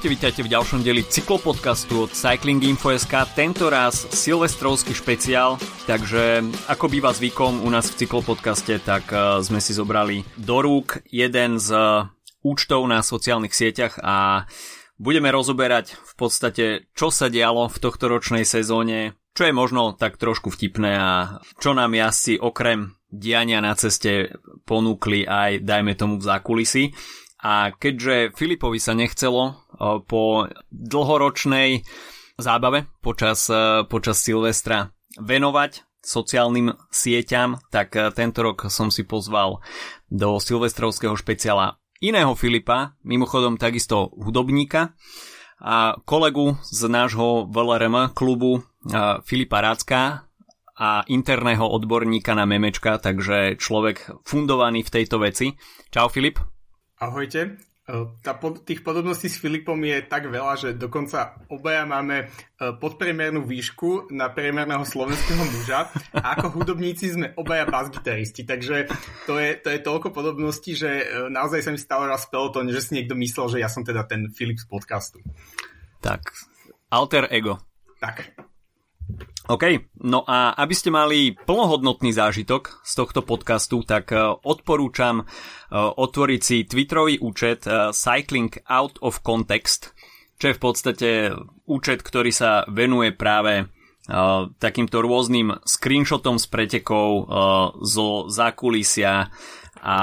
Čaute, vítajte v ďalšom deli cyklopodcastu od Cycling Info.sk, tento raz silvestrovský špeciál, takže ako býva zvykom u nás v cyklopodcaste, tak uh, sme si zobrali do rúk jeden z uh, účtov na sociálnych sieťach a budeme rozoberať v podstate, čo sa dialo v tohto ročnej sezóne, čo je možno tak trošku vtipné a čo nám jazdci okrem diania na ceste ponúkli aj, dajme tomu, v zákulisi. A keďže Filipovi sa nechcelo po dlhoročnej zábave počas, počas Silvestra venovať sociálnym sieťam, tak tento rok som si pozval do silvestrovského špeciála iného Filipa, mimochodom takisto hudobníka a kolegu z nášho VLRM klubu Filipa Rácka a interného odborníka na memečka, takže človek fundovaný v tejto veci. Čau Filip. Ahojte. E, tá, tých podobností s Filipom je tak veľa, že dokonca obaja máme e, podpriemernú výšku na priemerného slovenského muža a ako hudobníci sme obaja basgitaristi, takže to je, to je toľko podobností, že e, naozaj sa mi stalo raz peloton, že si niekto myslel, že ja som teda ten Filip z podcastu. Tak, alter ego. Tak. OK, no a aby ste mali plnohodnotný zážitok z tohto podcastu, tak e, odporúčam e, otvoriť si Twitterový účet e, Cycling Out of Context, čo je v podstate účet, ktorý sa venuje práve takýmto rôznym screenshotom z pretekov zo zákulisia a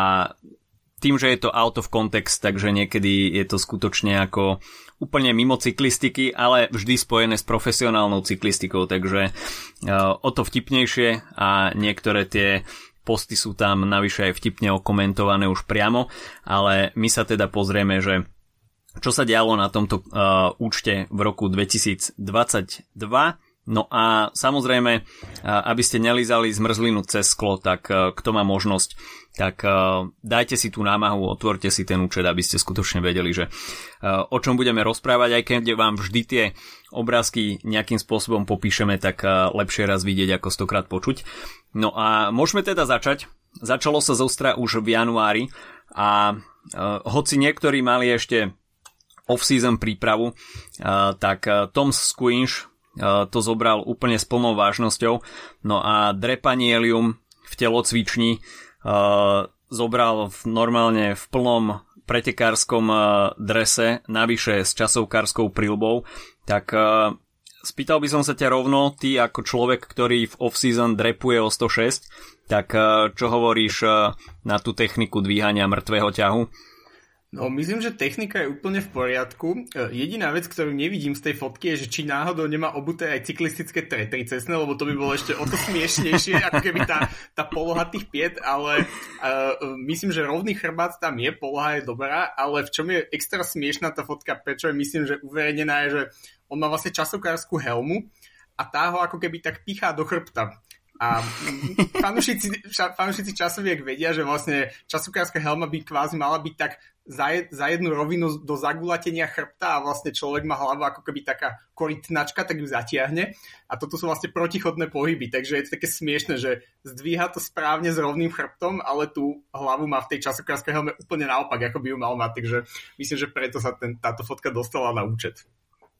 tým, že je to out of context, takže niekedy je to skutočne ako úplne mimo cyklistiky, ale vždy spojené s profesionálnou cyklistikou, takže uh, o to vtipnejšie a niektoré tie posty sú tam navyše aj vtipne okomentované už priamo, ale my sa teda pozrieme, že čo sa dialo na tomto uh, účte v roku 2022. No a samozrejme, aby ste nelizali zmrzlinu cez sklo, tak kto má možnosť tak dajte si tú námahu, otvorte si ten účet, aby ste skutočne vedeli, že o čom budeme rozprávať, aj keď vám vždy tie obrázky nejakým spôsobom popíšeme, tak lepšie raz vidieť ako stokrát počuť. No a môžeme teda začať. Začalo sa zostra už v januári a hoci niektorí mali ešte off-season prípravu, tak Tom Squinch to zobral úplne s plnou vážnosťou. No a Drepanielium v telocvični uh, zobral v, normálne v plnom pretekárskom uh, drese, navyše s časovkárskou prilbou, tak spýtal by som sa ťa rovno, ty ako človek, ktorý v off-season drepuje o 106, tak čo hovoríš na tú techniku dvíhania mŕtvého ťahu? No, myslím, že technika je úplne v poriadku. E, jediná vec, ktorú nevidím z tej fotky, je, že či náhodou nemá obuté aj cyklistické tretry cestné, lebo to by bolo ešte o to smiešnejšie, ako keby tá, tá poloha tých piet, ale uh, myslím, že rovný chrbát tam je, poloha je dobrá, ale v čom je extra smiešná tá fotka, prečo je myslím, že uverejnená je, že on má vlastne časokárskú helmu a tá ho ako keby tak pichá do chrbta. A fanúšici, časoviek vedia, že vlastne časokárska helma by kvázi mala byť tak za, jed, za jednu rovinu do zagulatenia chrbta a vlastne človek má hlavu ako keby taká korytnačka, tak ju zatiahne. A toto sú vlastne protichodné pohyby, takže je to také smiešne, že zdvíha to správne s rovným chrbtom, ale tú hlavu má v tej časokárskej helme úplne naopak, ako by ju mal mať. Takže myslím, že preto sa ten, táto fotka dostala na účet.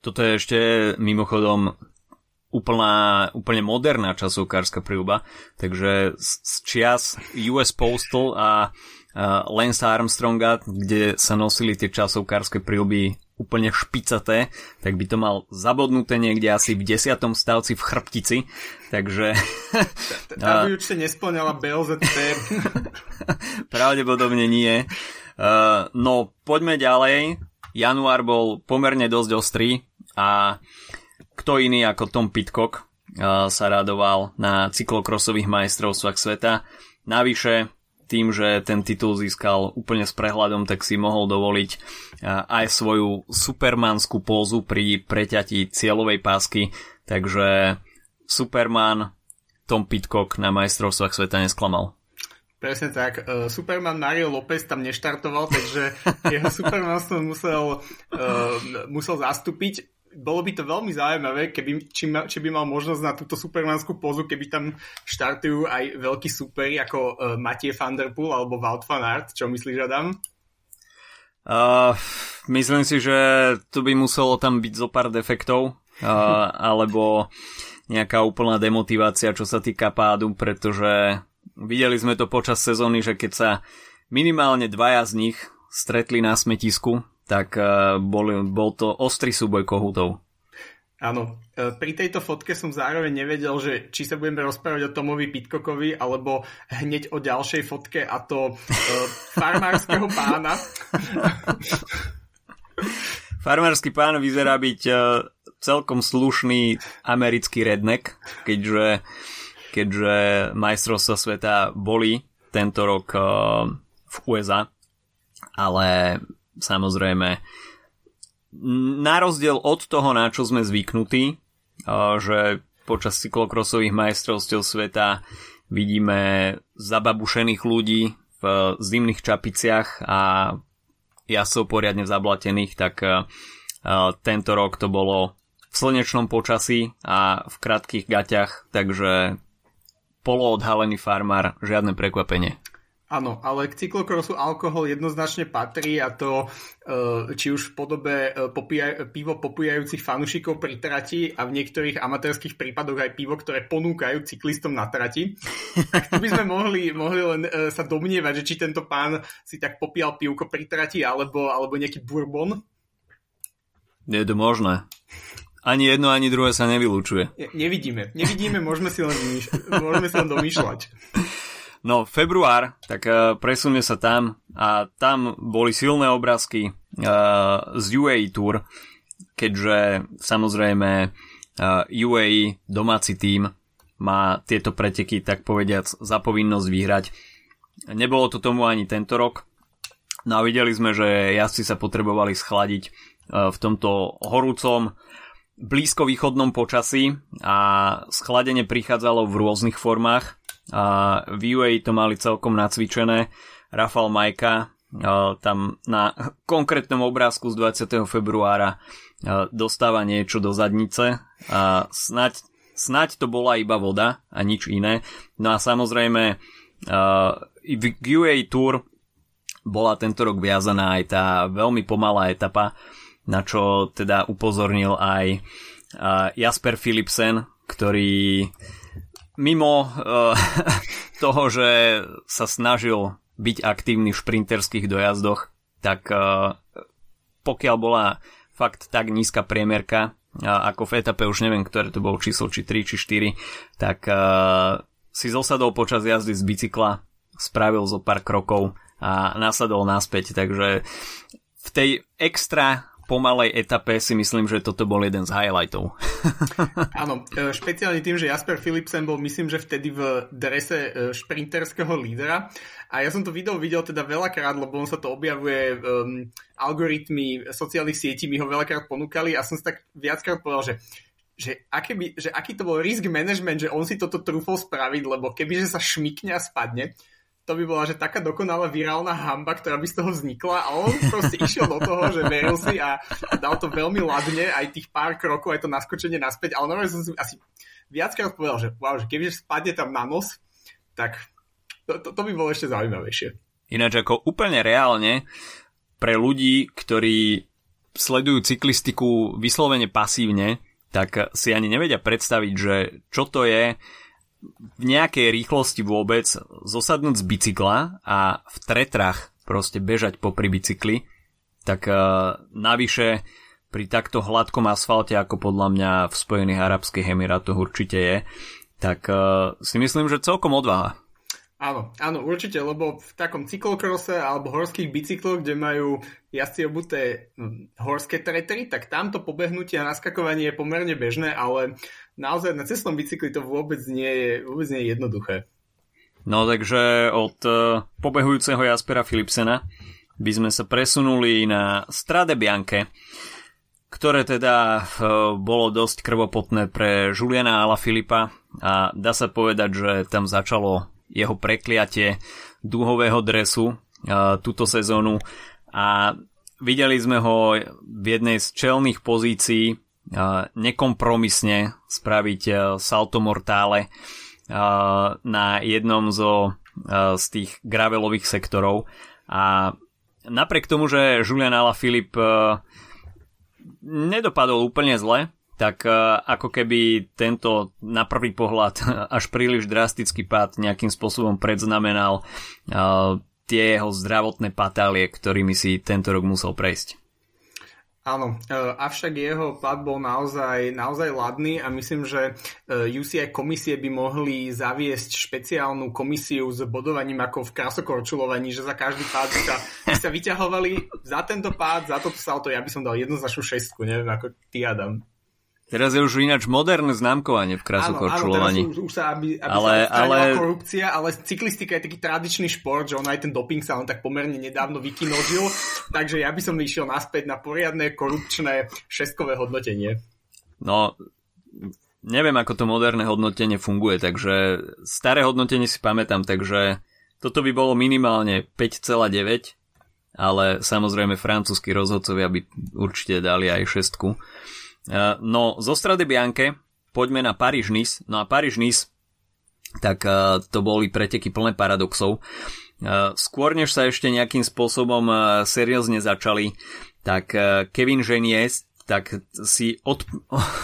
Toto je ešte mimochodom úplná, úplne moderná časovkárska príľuba, takže z čias US Postal a Lance Armstronga, kde sa nosili tie časovkárske prílby úplne špicaté, tak by to mal zabodnuté niekde asi v desiatom stavci v chrbtici, takže... Tá by určite nesplňala BLZT. Pravdepodobne nie. No, poďme ďalej. Január bol pomerne dosť ostrý a kto iný ako Tom Pitcock sa radoval na cyklokrosových majstrovstvách sveta. Navyše tým, že ten titul získal úplne s prehľadom, tak si mohol dovoliť aj svoju supermanskú pózu pri preťatí cieľovej pásky, takže Superman Tom Pitcock na majstrovstvách sveta nesklamal. Presne tak. Uh, Superman Mario López tam neštartoval, takže jeho Supermanstvo musel, uh, musel zastúpiť bolo by to veľmi zaujímavé, keby, či, ma, či by mal možnosť na túto supermanskú pozu, keby tam štartujú aj veľkí superi ako uh, Mathieu van der Poel alebo Wout van Aert. Čo myslíš, Adam? Uh, Myslím si, že tu by muselo tam byť zo pár defektov, uh, alebo nejaká úplná demotivácia, čo sa týka pádu, pretože videli sme to počas sezóny, že keď sa minimálne dvaja z nich stretli na smetisku, tak uh, bol, bol to ostrý súboj kohutov. Áno, e, pri tejto fotke som zároveň nevedel, že či sa budeme rozprávať o Tomovi Pitkokovi alebo hneď o ďalšej fotke a to uh, farmárskeho pána. Farmársky pán vyzerá byť celkom slušný americký redneck, keďže, keďže majstrovstvo sveta boli tento rok v USA, ale samozrejme na rozdiel od toho, na čo sme zvyknutí, že počas cyklokrosových majstrovstiev sveta vidíme zababušených ľudí v zimných čapiciach a jasov poriadne zablatených, tak tento rok to bolo v slnečnom počasí a v krátkých gaťach, takže poloodhalený farmár, žiadne prekvapenie. Áno, ale k cyklokrosu alkohol jednoznačne patrí a to e, či už v podobe e, popíja, pivo popujajúcich fanušikov pri trati a v niektorých amatérských prípadoch aj pivo, ktoré ponúkajú cyklistom na trati. Tak tu by sme mohli, mohli len e, sa domnievať, že či tento pán si tak popíjal pivko pri trati alebo, alebo nejaký bourbon. Nie je to možné. Ani jedno, ani druhé sa nevylučuje. Ne, nevidíme. Nevidíme, môžeme si len, môžeme si len domýšľať. No, február, tak uh, presunie sa tam a tam boli silné obrázky uh, z UAE Tour, keďže samozrejme uh, UAE, domáci tým, má tieto preteky, tak povediac, za povinnosť vyhrať. Nebolo to tomu ani tento rok. No a videli sme, že jazdci sa potrebovali schladiť uh, v tomto horúcom blízkovýchodnom počasí a schladenie prichádzalo v rôznych formách a v UA to mali celkom nacvičené. Rafal Majka tam na konkrétnom obrázku z 20. februára dostáva niečo do zadnice a snať, snať to bola iba voda a nič iné. No a samozrejme v UA Tour bola tento rok viazaná aj tá veľmi pomalá etapa, na čo teda upozornil aj Jasper Philipsen, ktorý mimo uh, toho, že sa snažil byť aktívny v šprinterských dojazdoch, tak uh, pokiaľ bola fakt tak nízka priemerka, uh, ako v etape už neviem, ktoré to bolo číslo, či 3, či 4, tak uh, si zosadol počas jazdy z bicykla, spravil zo pár krokov a nasadol naspäť, takže v tej extra pomalej etape si myslím, že toto bol jeden z highlightov. Áno, e, špeciálne tým, že Jasper Philipsen bol myslím, že vtedy v drese e, šprinterského lídra a ja som to video videl teda veľakrát, lebo on sa to objavuje, um, algoritmy sociálnych sietí mi ho veľakrát ponúkali a som si tak viackrát povedal, že že, aké by, že aký to bol risk management, že on si toto trúfol spraviť, lebo kebyže sa šmikne a spadne, to by bola, že taká dokonalá virálna hamba, ktorá by z toho vznikla a on proste išiel do toho, že veril si a, dal to veľmi ladne, aj tých pár krokov, aj to naskočenie naspäť, ale normálne som si asi viackrát povedal, že wow, že keby spadne tam na nos, tak to, to, to by bolo ešte zaujímavejšie. Ináč ako úplne reálne pre ľudí, ktorí sledujú cyklistiku vyslovene pasívne, tak si ani nevedia predstaviť, že čo to je v nejakej rýchlosti vôbec zosadnúť z bicykla a v tretrach proste bežať popri bicykli, tak uh, navyše pri takto hladkom asfalte, ako podľa mňa v Spojených Arabských Emirátoch určite je, tak uh, si myslím, že celkom odvaha. Áno, áno, určite, lebo v takom cyklokrose alebo horských bicykloch, kde majú jazdci obuté hm, horské tretry, tak tamto pobehnutie a naskakovanie je pomerne bežné, ale naozaj na cestnom bicykli to vôbec nie je, vôbec nie je jednoduché. No takže od uh, pobehujúceho Jaspera Philipsena by sme sa presunuli na Strade Bianche, ktoré teda uh, bolo dosť krvopotné pre Juliana Ala Filipa a dá sa povedať, že tam začalo jeho prekliatie dúhového dresu uh, túto sezónu. A videli sme ho v jednej z čelných pozícií uh, nekompromisne spraviť uh, salto mortále na jednom zo z tých gravelových sektorov. A napriek tomu, že Julian Alaphilippe nedopadol úplne zle, tak uh, ako keby tento na prvý pohľad až príliš drastický pád nejakým spôsobom predznamenal uh, tie jeho zdravotné patálie, ktorými si tento rok musel prejsť. Áno, e, avšak jeho pad bol naozaj, naozaj ladný a myslím, že e, UCI komisie by mohli zaviesť špeciálnu komisiu s bodovaním ako v krasokorčulovaní, že za každý pád sa, sa vyťahovali za tento pád, za toto salto, ja by som dal jednoznačnú šestku, neviem ako ty Adam. Teraz je už ináč moderné známkovanie v krasokorčulovaní. Áno, áno, už, už sa, aby, aby ale, sa ale... korupcia, ale cyklistika je taký tradičný šport, že on aj ten doping sa len tak pomerne nedávno vykinožil, takže ja by som išiel naspäť na poriadne korupčné šestkové hodnotenie. No, neviem, ako to moderné hodnotenie funguje, takže staré hodnotenie si pamätám, takže toto by bolo minimálne 5,9, ale samozrejme francúzskí rozhodcovia by určite dali aj šestku. Eh, no, zo Strade Bianche poďme na Paríž-Nice. No a Paríž-Nice, tak eh, to boli preteky plné paradoxov. Eh, skôr než sa ešte nejakým spôsobom seriózne začali, tak Kevin Genies tak si od,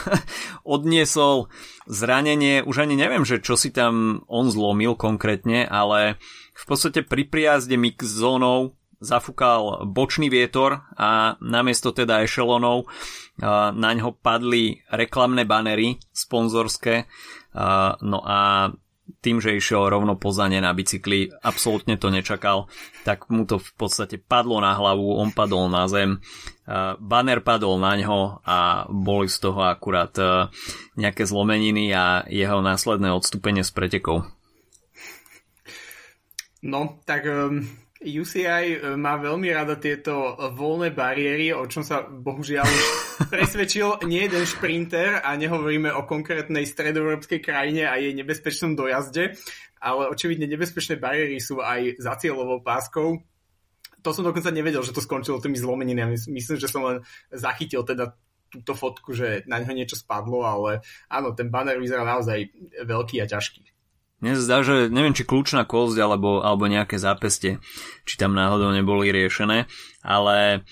odniesol zranenie, už ani neviem, že čo si tam on zlomil konkrétne, ale v podstate pri prijazde mix zónou zafúkal bočný vietor a namiesto teda ešelonov na ňo padli reklamné banery sponzorské no a tým, že išiel rovno po zane na bicykli, absolútne to nečakal, tak mu to v podstate padlo na hlavu, on padol na zem, banner padol na ňo a boli z toho akurát nejaké zlomeniny a jeho následné odstúpenie z pretekov. No, tak um, UCI e, má veľmi rada tieto voľné bariéry, o čom sa bohužiaľ presvedčil nie jeden šprinter a nehovoríme o konkrétnej stredoeurópskej krajine a jej nebezpečnom dojazde, ale očividne nebezpečné bariéry sú aj za cieľovou páskou. To som dokonca nevedel, že to skončilo tými zlomeninami. Myslím, že som len zachytil teda túto fotku, že na ňo niečo spadlo, ale áno, ten banner vyzerá naozaj veľký a ťažký. Mne zdá, že neviem, či kľúčna kosť alebo, alebo nejaké zápeste, či tam náhodou neboli riešené, ale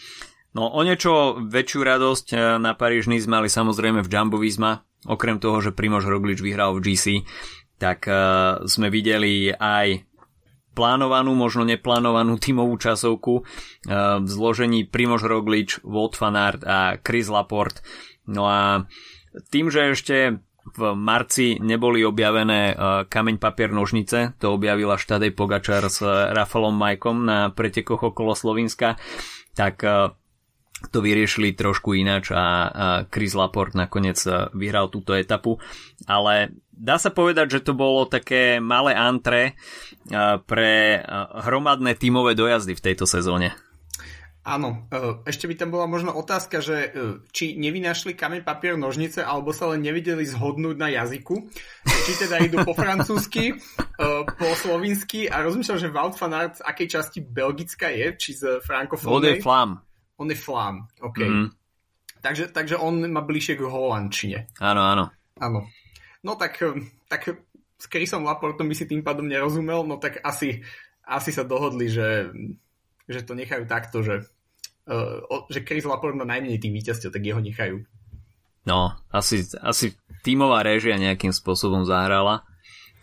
no o niečo väčšiu radosť eh, na Paríž Nice mali samozrejme v Jumbo Visma, okrem toho, že Primož Roglič vyhral v GC, tak uh, sme videli aj plánovanú, možno neplánovanú tímovú časovku uh, v zložení Primož Roglič, Wout van a Chris Laporte. No a tým, že ešte v marci neboli objavené e, kameň, papier, nožnice. To objavila Štadej Pogačar s Rafalom Majkom na pretekoch okolo Slovenska. Tak e, to vyriešili trošku ináč a Chris Laport nakoniec e, vyhral túto etapu. Ale dá sa povedať, že to bolo také malé antre pre hromadné tímové dojazdy v tejto sezóne. Áno, e, ešte by tam bola možno otázka, že e, či nevynašli kameň, papier, nožnice, alebo sa len nevideli zhodnúť na jazyku. Či teda idú po francúzsky, e, po slovinsky a rozmýšľam, že Wout van Aert z akej časti Belgická je, či z frankofónnej. On je Flam. On je Flam, OK. Mm-hmm. Takže, takže on má bližšie k holandčine. Áno, áno. Áno. No tak, tak s Chrisom Laportom by si tým pádom nerozumel, no tak asi, asi sa dohodli, že že to nechajú takto, že, uh, že Chris Laporte má najmenej tých víťazstiev, tak jeho nechajú. No, asi, asi tímová réžia nejakým spôsobom zahrala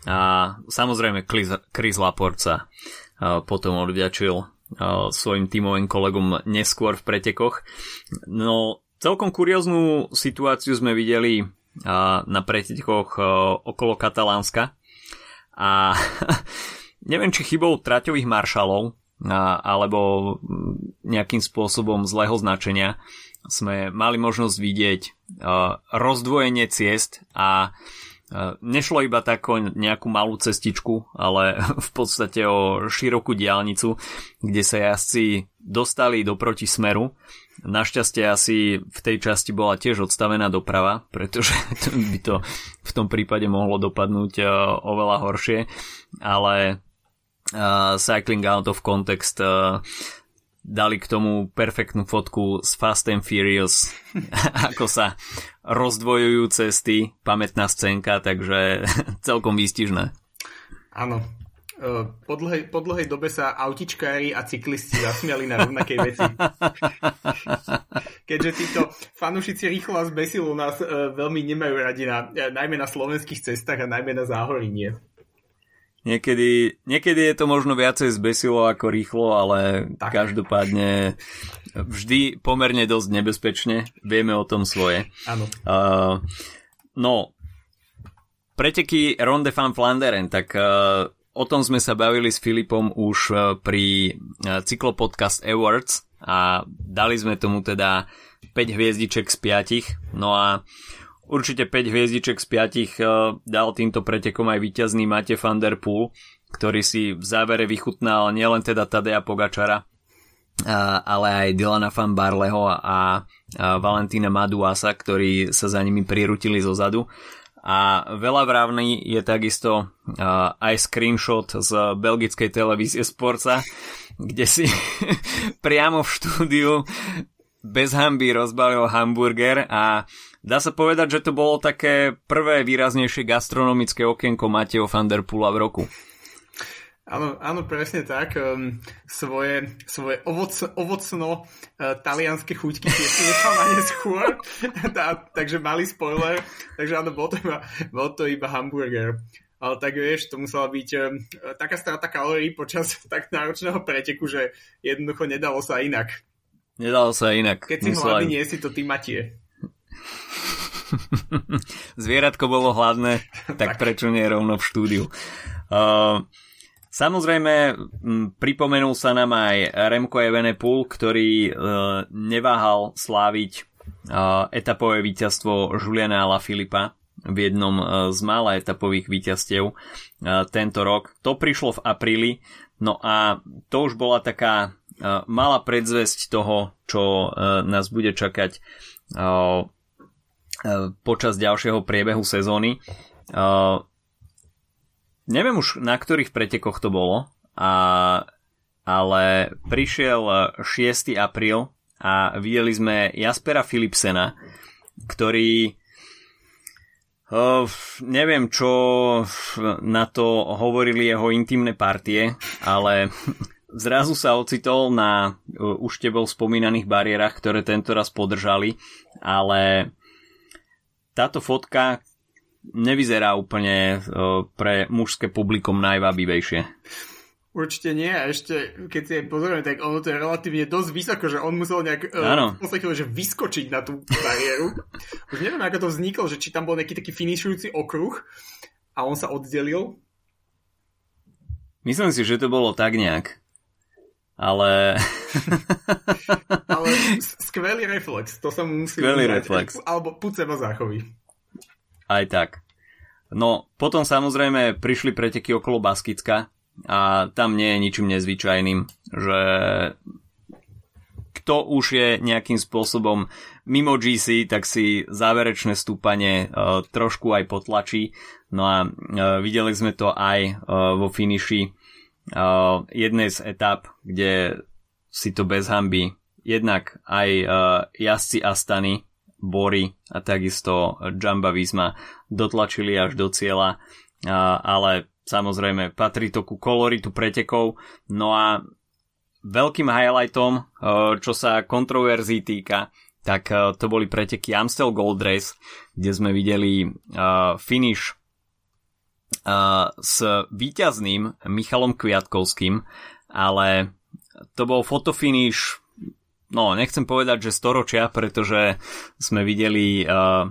a samozrejme Chris, Chris Laporte sa uh, potom odvďačil uh, svojim tímovým kolegom neskôr v pretekoch. No, celkom kurióznu situáciu sme videli uh, na pretekoch okolo Katalánska a neviem, či chybou traťových maršalov, alebo nejakým spôsobom zlého značenia sme mali možnosť vidieť rozdvojenie ciest a nešlo iba tak o nejakú malú cestičku, ale v podstate o širokú diálnicu, kde sa jazdci dostali do protismeru. Našťastie asi v tej časti bola tiež odstavená doprava, pretože by to v tom prípade mohlo dopadnúť oveľa horšie, ale uh, Cycling Out of Context uh, dali k tomu perfektnú fotku z Fast and Furious, ako sa rozdvojujú cesty, pamätná scénka, takže celkom výstižné. Áno. po, dlhej, po dlhej dobe sa autičkári a cyklisti zasmiali na rovnakej veci. Keďže títo fanúšici rýchlo a zbesilu nás veľmi nemajú radi, na, najmä na slovenských cestách a najmä na záhorí nie. Niekedy, niekedy je to možno viacej zbesilo ako rýchlo, ale tak. každopádne vždy pomerne dosť nebezpečne. Vieme o tom svoje. Áno. Uh, no, preteky Ronde van Flanderen, tak uh, o tom sme sa bavili s Filipom už uh, pri uh, Cyklopodcast Awards a dali sme tomu teda 5 hviezdiček z 5. No a určite 5 hviezdiček z 5 uh, dal týmto pretekom aj víťazný Mate van der Poel, ktorý si v závere vychutnal nielen teda Tadea Pogačara, ale aj Dylana van Barleho a Valentína Maduasa, ktorí sa za nimi prirutili zo zadu. A veľa vravný je takisto uh, aj screenshot z belgickej televízie Sporca, kde si priamo v štúdiu bez hamby rozbalil hamburger a dá sa povedať, že to bolo také prvé výraznejšie gastronomické okienko Mateo van der Pula v roku. Áno, áno, presne tak. Um, svoje, svoje ovoc, ovocno uh, talianské chuťky si nechal na neskôr. Tá, takže malý spoiler. Takže áno, bol to iba, bol to iba hamburger. Ale tak vieš, to musela byť um, taká strata kalórií počas tak náročného preteku, že jednoducho nedalo sa inak. Nedalo sa inak. Keď si Musela... hladný, nie si to ty Matie. Zvieratko bolo hladné, tak, tak prečo nie rovno v štúdiu? Uh, Samozrejme, pripomenul sa nám aj Remco Evenepoel, ktorý uh, neváhal sláviť uh, etapové víťazstvo Juliana Filipa v jednom uh, z mála etapových víťazstiev uh, tento rok. To prišlo v apríli, no a to už bola taká uh, malá predzvesť toho, čo uh, nás bude čakať uh, počas ďalšieho priebehu sezóny. Uh, neviem už na ktorých pretekoch to bolo, a, ale prišiel 6. apríl a videli sme Jaspera Philipsena, ktorý Uh, neviem, čo na to hovorili jeho intimné partie, ale zrazu sa ocitol na uh, už tebou spomínaných bariérach, ktoré tento raz podržali, ale táto fotka, nevyzerá úplne pre mužské publikum najvabivejšie. Určite nie a ešte keď si pozrieme, tak ono to je relatívne dosť vysoko, že on musel nejak uh, že vyskočiť na tú bariéru. Už neviem, ako to vzniklo, že či tam bol nejaký taký finišujúci okruh a on sa oddelil. Myslím si, že to bolo tak nejak. Ale... Ale skvelý reflex, to sa mu musí... Skvelý reflex. Alebo púd seba záchovy aj tak. No, potom samozrejme prišli preteky okolo Baskicka a tam nie je ničím nezvyčajným, že kto už je nejakým spôsobom mimo GC, tak si záverečné stúpanie uh, trošku aj potlačí. No a uh, videli sme to aj uh, vo finiši uh, jednej z etap, kde si to bez hamby jednak aj uh, jazdci Astany Bory a takisto Jamba Visma dotlačili až do cieľa, ale samozrejme patrí to ku koloritu pretekov. No a veľkým highlightom, čo sa kontroverzí týka, tak to boli preteky Amstel Gold Race, kde sme videli finish s víťazným Michalom Kviatkovským, ale to bol fotofinish no nechcem povedať, že storočia, pretože sme videli uh,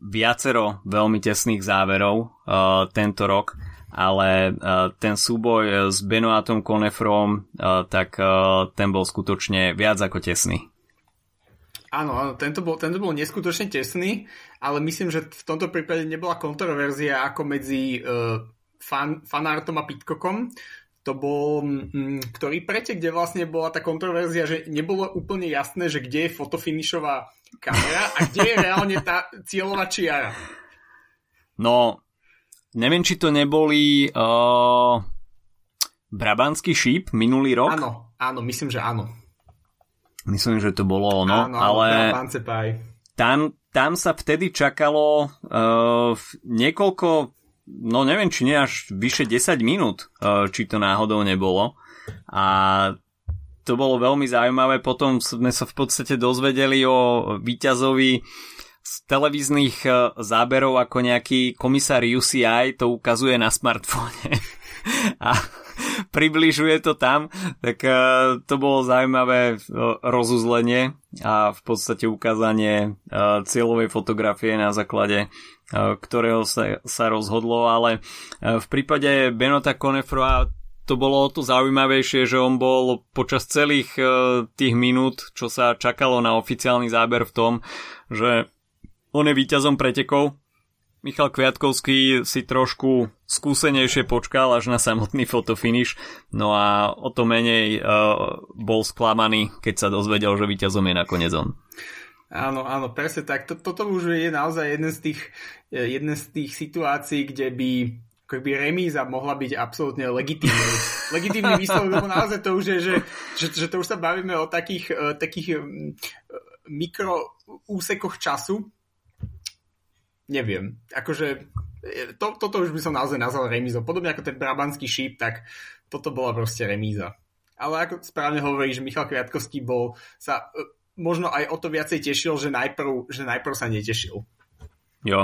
viacero veľmi tesných záverov uh, tento rok, ale uh, ten súboj s Benoatom Konefrom, uh, tak uh, ten bol skutočne viac ako tesný. Áno, áno tento, bol, tento bol neskutočne tesný, ale myslím, že v tomto prípade nebola kontroverzia ako medzi uh, fan, fanartom a Pitcockom, to bol mm, ktorý pretek, kde vlastne bola tá kontroverzia, že nebolo úplne jasné, že kde je fotofinišová kamera a kde je reálne tá cieľová čiara. No, neviem, či to neboli uh, Brabanský šíp minulý rok. Áno, áno, myslím, že áno. Myslím, že to bolo ono, áno, ale tam, tam sa vtedy čakalo uh, niekoľko no neviem, či nie až vyše 10 minút, či to náhodou nebolo. A to bolo veľmi zaujímavé. Potom sme sa v podstate dozvedeli o víťazovi z televíznych záberov ako nejaký komisár UCI to ukazuje na smartfóne. A približuje to tam, tak uh, to bolo zaujímavé uh, rozuzlenie a v podstate ukázanie uh, cieľovej fotografie na základe ktorého sa, sa rozhodlo, ale v prípade Benota Konefroa to bolo o to zaujímavejšie, že on bol počas celých tých minút, čo sa čakalo na oficiálny záber v tom, že on je víťazom pretekov Michal Kviatkovský si trošku skúsenejšie počkal až na samotný fotofinish, no a o to menej uh, bol sklamaný, keď sa dozvedel, že víťazom je nakoniec on. Áno, áno, presne tak. Toto už je naozaj jeden z tých, e, jedna z tých situácií, kde by by remíza mohla byť absolútne legitímny, legitímny výsledok, lebo naozaj to už je, že, že, že to už sa bavíme o takých, uh, takých um, mikro úsekoch času, neviem, akože e, to, toto už by som naozaj nazval remízou. Podobne ako ten brabantský šíp, tak toto bola proste remíza. Ale ako správne hovoríš, Michal Kviatkovský bol sa e, možno aj o to viacej tešil, že najprv, že najprv sa netešil. Jo,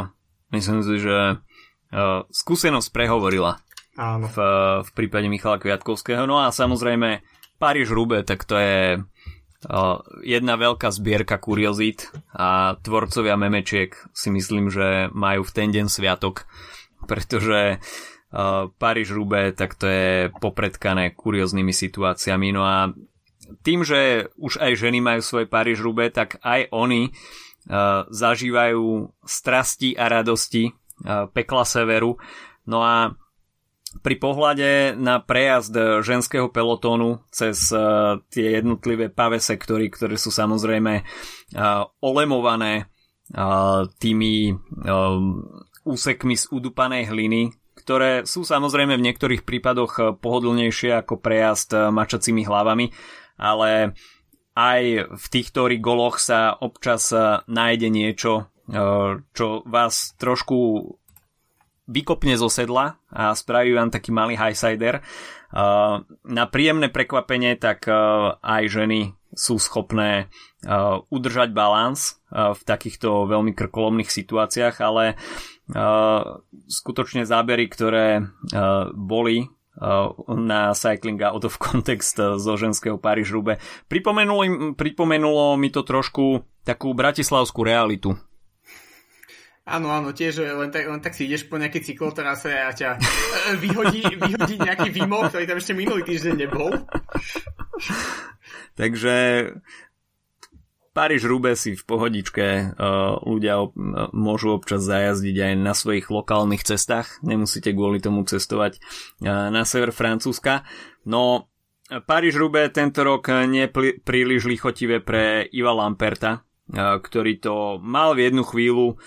myslím si, že uh, skúsenosť prehovorila Áno. V, v prípade Michala Kviatkovského. No a samozrejme Paríž-Rube, tak to je jedna veľká zbierka kuriozít a tvorcovia memečiek si myslím, že majú v ten deň sviatok, pretože Paríž-Rube tak to je popredkané kurióznymi situáciami. No a tým, že už aj ženy majú svoje Paríž-Rube, tak aj oni zažívajú strasti a radosti pekla severu. No a pri pohľade na prejazd ženského pelotónu cez uh, tie jednotlivé pave sektory, ktoré sú samozrejme uh, olemované uh, tými úsekmi z udupanej hliny, ktoré sú samozrejme v niektorých prípadoch pohodlnejšie ako prejazd mačacími hlavami, ale aj v týchto rigoloch sa občas nájde niečo, čo vás trošku vykopne zo sedla a spraví vám taký malý highsider. Uh, na príjemné prekvapenie tak uh, aj ženy sú schopné uh, udržať balans v takýchto veľmi krkolomných situáciách, ale skutočne zábery, ktoré boli na Cycling Out of Context zo ženského Paríž-Rube. Pripomenulo, pripomenulo mi to trošku takú bratislavskú realitu Áno, áno, tiež len tak, len tak si ideš po nejakej cyklotrase a ťa e, vyhodí, vyhodí nejaký výmol, ktorý tam ešte minulý týždeň nebol. Takže Paríž Rube si v pohodičke uh, ľudia môžu občas zajazdiť aj na svojich lokálnych cestách. Nemusíte kvôli tomu cestovať na sever Francúzska. No Paríž Rube tento rok nie pl- príliš lichotivé pre Iva Lamperta, ktorý to mal v jednu chvíľu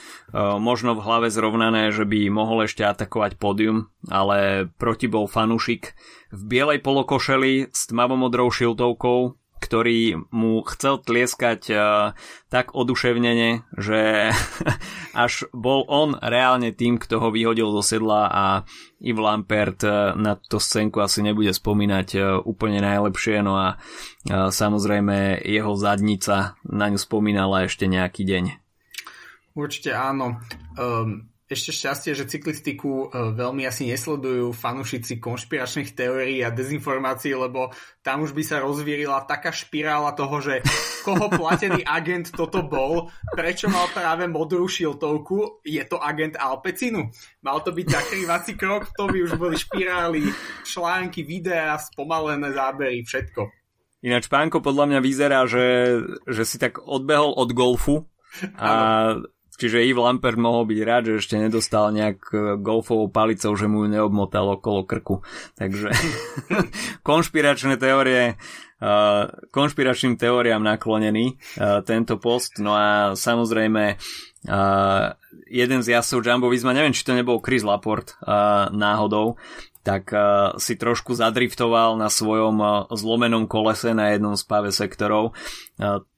možno v hlave zrovnané, že by mohol ešte atakovať pódium, ale proti bol fanušik v bielej polokošeli s tmavomodrou šiltovkou, ktorý mu chcel tlieskať uh, tak oduševnene, že až bol on reálne tým, kto ho vyhodil zo sedla a Yves Lampert uh, na to scénku asi nebude spomínať uh, úplne najlepšie, no a uh, samozrejme jeho zadnica na ňu spomínala ešte nejaký deň. Určite áno. Um, ešte šťastie, že cyklistiku e, veľmi asi nesledujú fanúšici konšpiračných teórií a dezinformácií, lebo tam už by sa rozvírila taká špirála toho, že koho platený agent toto bol, prečo mal práve modrú šiltovku, je to agent Alpecinu. Mal to byť zakrývací krok, to by už boli špirály, články, videá, spomalené zábery, všetko. Ináč pánko podľa mňa vyzerá, že, že si tak odbehol od golfu a Čiže Yves Lampert mohol byť rád, že ešte nedostal nejak e, golfovou palicou, že mu ju neobmotal okolo krku. Takže konšpiračné teórie, uh, konšpiračným teóriám naklonený uh, tento post. No a samozrejme uh, jeden z jasov Jumbo Visma, neviem, či to nebol Chris Laport náhodou, tak si trošku zadriftoval na svojom zlomenom kolese na jednom z páve sektorov.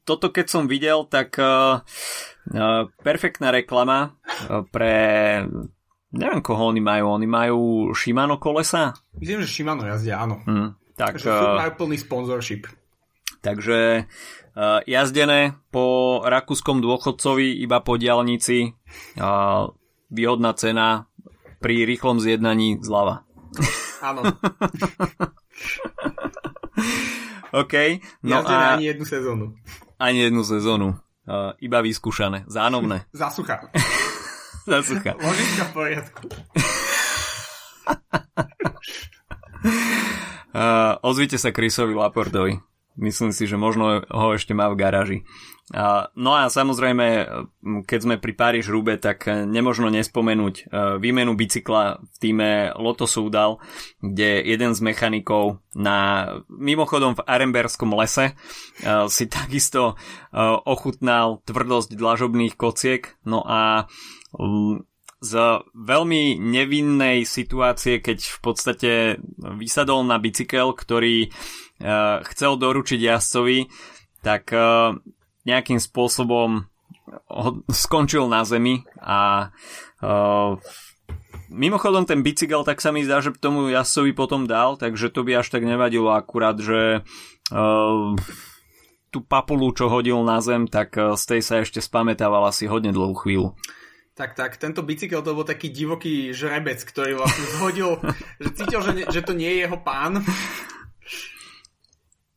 Uh, toto keď som videl, tak uh, perfektná reklama pre neviem koho oni majú, oni majú Shimano kolesa? Myslím, že Shimano jazdia, áno. Mm, tak, takže uh, majú plný sponsorship. Takže uh, jazdené po rakúskom dôchodcovi iba po diálnici, uh, výhodná cena pri rýchlom zjednaní zľava. Áno. OK. No a... ani jednu sezónu. Ani jednu sezónu. Uh, iba vyskúšané. Zánovné. Zasucha. Zasucha. Ložiska v poriadku. uh, ozvite sa Chrisovi Laportovi. Myslím si, že možno ho ešte má v garáži. No a samozrejme, keď sme pri Paríž Rube, tak nemožno nespomenúť uh, výmenu bicykla v týme Loto Soudal, kde jeden z mechanikov na mimochodom v Aremberskom lese uh, si takisto uh, ochutnal tvrdosť dlažobných kociek. No a z veľmi nevinnej situácie, keď v podstate vysadol na bicykel, ktorý uh, chcel doručiť jazdcovi, tak uh, nejakým spôsobom skončil na zemi a uh, mimochodom ten bicykel tak sa mi zdá, že tomu jazdcovi potom dal, takže to by až tak nevadilo akurát, že uh, tú papulu, čo hodil na zem, tak z tej sa ešte spametával asi hodne dlhú chvíľu. Tak, tak, tento bicykel to bol taký divoký žrebec, ktorý vlastne zhodil, že cítil, že, ne, že to nie je jeho pán.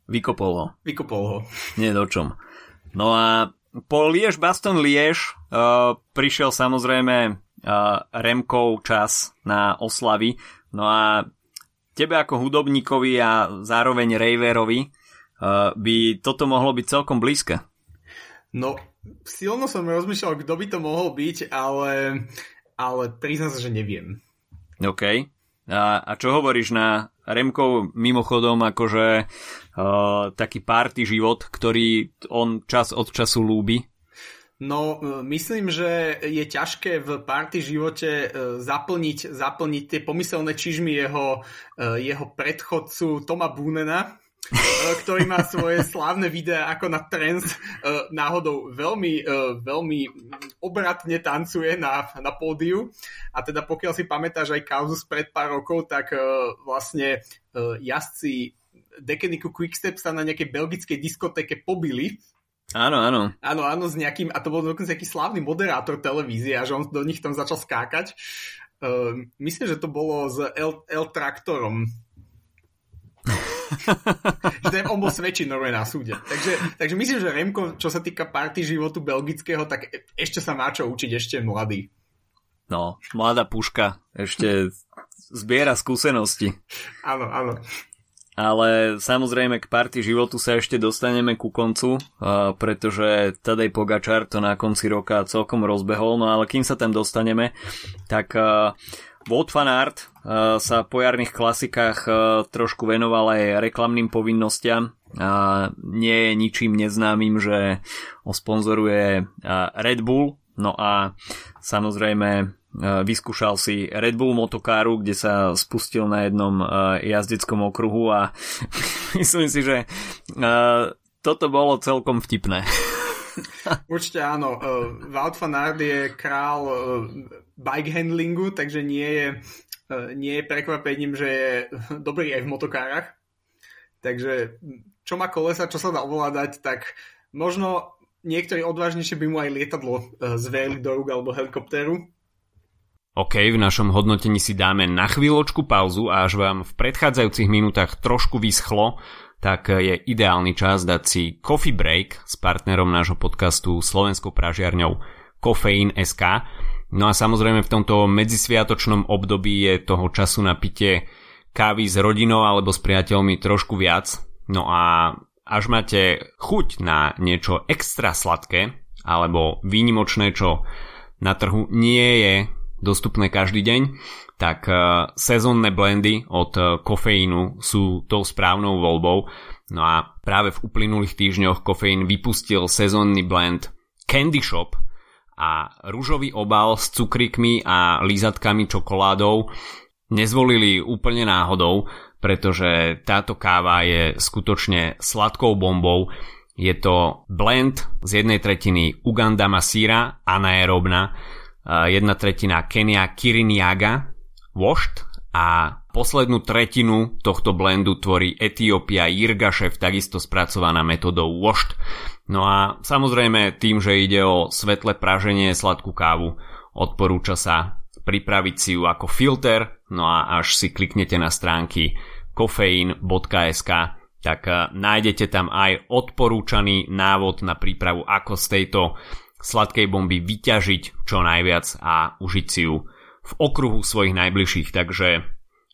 Vykopol ho. Vykopol ho. Nie do čom. No a po Liež Baston Liež uh, prišiel samozrejme uh, Remkov čas na oslavy. No a tebe ako hudobníkovi a zároveň Raverovi uh, by toto mohlo byť celkom blízke. No, silno som rozmýšľal, kto by to mohol byť, ale, ale priznám sa, že neviem. OK. A, a čo hovoríš na Remkov mimochodom akože uh, taký party život, ktorý on čas od času lúbi? No, myslím, že je ťažké v party živote uh, zaplniť, zaplniť tie pomyselné čižmy jeho, uh, jeho predchodcu Toma Bunena, Eh, ktorý má svoje slávne videá ako na trends eh, náhodou veľmi, eh, veľmi obratne tancuje na, na pódiu a teda pokiaľ si pamätáš aj kauzu spred pár rokov, tak vlastne jazdci Dekeniku Quickstep sa na nejakej belgickej diskotéke pobili Áno, áno. Áno, áno, s nejakým, a to bol dokonca nejaký slávny moderátor televízie a že on do nich tam začal skákať. Uh, myslím, že to bolo s L, L Traktorom že on bol svedčí normálne na súde. Takže, takže myslím, že Remko, čo sa týka party životu belgického, tak ešte sa má čo učiť, ešte mladý. No, mladá puška, ešte zbiera skúsenosti. Áno, áno. Ale samozrejme k party životu sa ešte dostaneme ku koncu, uh, pretože Tadej Pogačar to na konci roka celkom rozbehol, no ale kým sa tam dostaneme, tak uh, Wout van Aert uh, sa po jarných klasikách uh, trošku venoval aj reklamným povinnostiam. Nie je ničím neznámym, že ho sponzoruje uh, Red Bull. No a samozrejme vyskúšal si Red Bull motokáru, kde sa spustil na jednom jazdeckom okruhu a myslím si, že toto bolo celkom vtipné. Určite áno. Wout van Aert je král bike handlingu, takže nie je, uh, nie je prekvapením, že je dobrý aj v motokárach. Takže čo má kolesa, čo sa dá ovládať, tak možno niektorí odvážnejšie by mu aj lietadlo uh, zverili do rúk alebo helikoptéru. OK, v našom hodnotení si dáme na chvíľočku pauzu a až vám v predchádzajúcich minútach trošku vyschlo, tak je ideálny čas dať si coffee break s partnerom nášho podcastu Slovenskou pražiarňou Kofeín.sk. No a samozrejme v tomto medzisviatočnom období je toho času na pitie kávy s rodinou alebo s priateľmi trošku viac. No a až máte chuť na niečo extra sladké alebo výnimočné, čo na trhu nie je dostupné každý deň, tak uh, sezónne blendy od uh, kofeínu sú tou správnou voľbou. No a práve v uplynulých týždňoch kofeín vypustil sezónny blend Candy Shop a rúžový obal s cukrikmi a lízatkami čokoládou nezvolili úplne náhodou, pretože táto káva je skutočne sladkou bombou. Je to blend z jednej tretiny Uganda masíra anaerobna, jedna tretina Kenia Kiriniaga, Washed a poslednú tretinu tohto blendu tvorí Etiópia Jirgašev, takisto spracovaná metodou Washed. No a samozrejme tým, že ide o svetle praženie sladkú kávu, odporúča sa pripraviť si ju ako filter, no a až si kliknete na stránky kofeín.sk, tak eh, nájdete tam aj odporúčaný návod na prípravu, ako z tejto sladkej bomby vyťažiť čo najviac a užiť si ju v okruhu svojich najbližších. Takže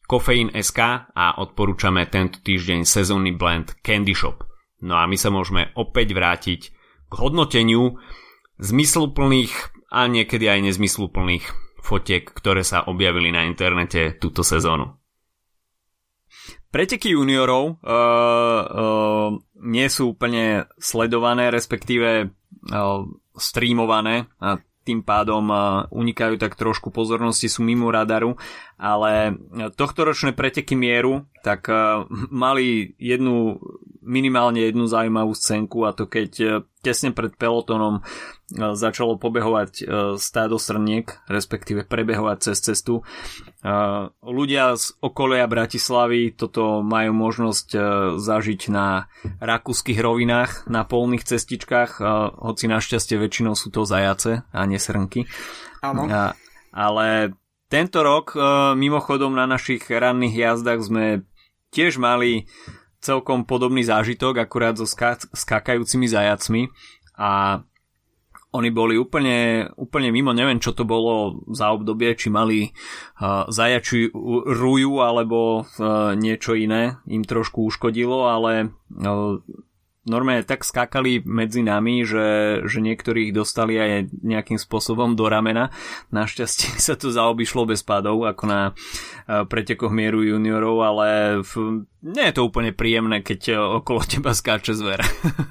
Kofeín.sk a odporúčame tento týždeň sezónny blend Candy Shop. No a my sa môžeme opäť vrátiť k hodnoteniu zmysluplných a niekedy aj nezmysluplných fotiek, ktoré sa objavili na internete túto sezónu. Preteky juniorov uh, uh, nie sú úplne sledované, respektíve uh, streamované a tým pádom unikajú tak trošku pozornosti, sú mimo radaru, ale tohtoročné preteky mieru tak mali jednu minimálne jednu zaujímavú scénku a to keď e, tesne pred pelotonom e, začalo pobehovať e, stádo srniek, respektíve prebehovať cez cestu. Ľudia z okolia Bratislavy toto majú možnosť zažiť na rakúskych rovinách, na polných cestičkách, hoci našťastie väčšinou sú to zajace a nesrnky. Áno. Ale tento rok mimochodom na našich ranných jazdách sme tiež mali celkom podobný zážitok, akurát so ská- skákajúcimi zajacmi. A oni boli úplne, úplne mimo, neviem čo to bolo za obdobie, či mali uh, zajačiu ruju alebo uh, niečo iné im trošku uškodilo, ale uh, normálne tak skákali medzi nami, že, že niektorí ich dostali aj nejakým spôsobom do ramena. Našťastie sa to zaobišlo bez pádov, ako na eh, pretekoch mieru juniorov, ale v, nie je to úplne príjemné, keď eh, okolo teba skáče zver.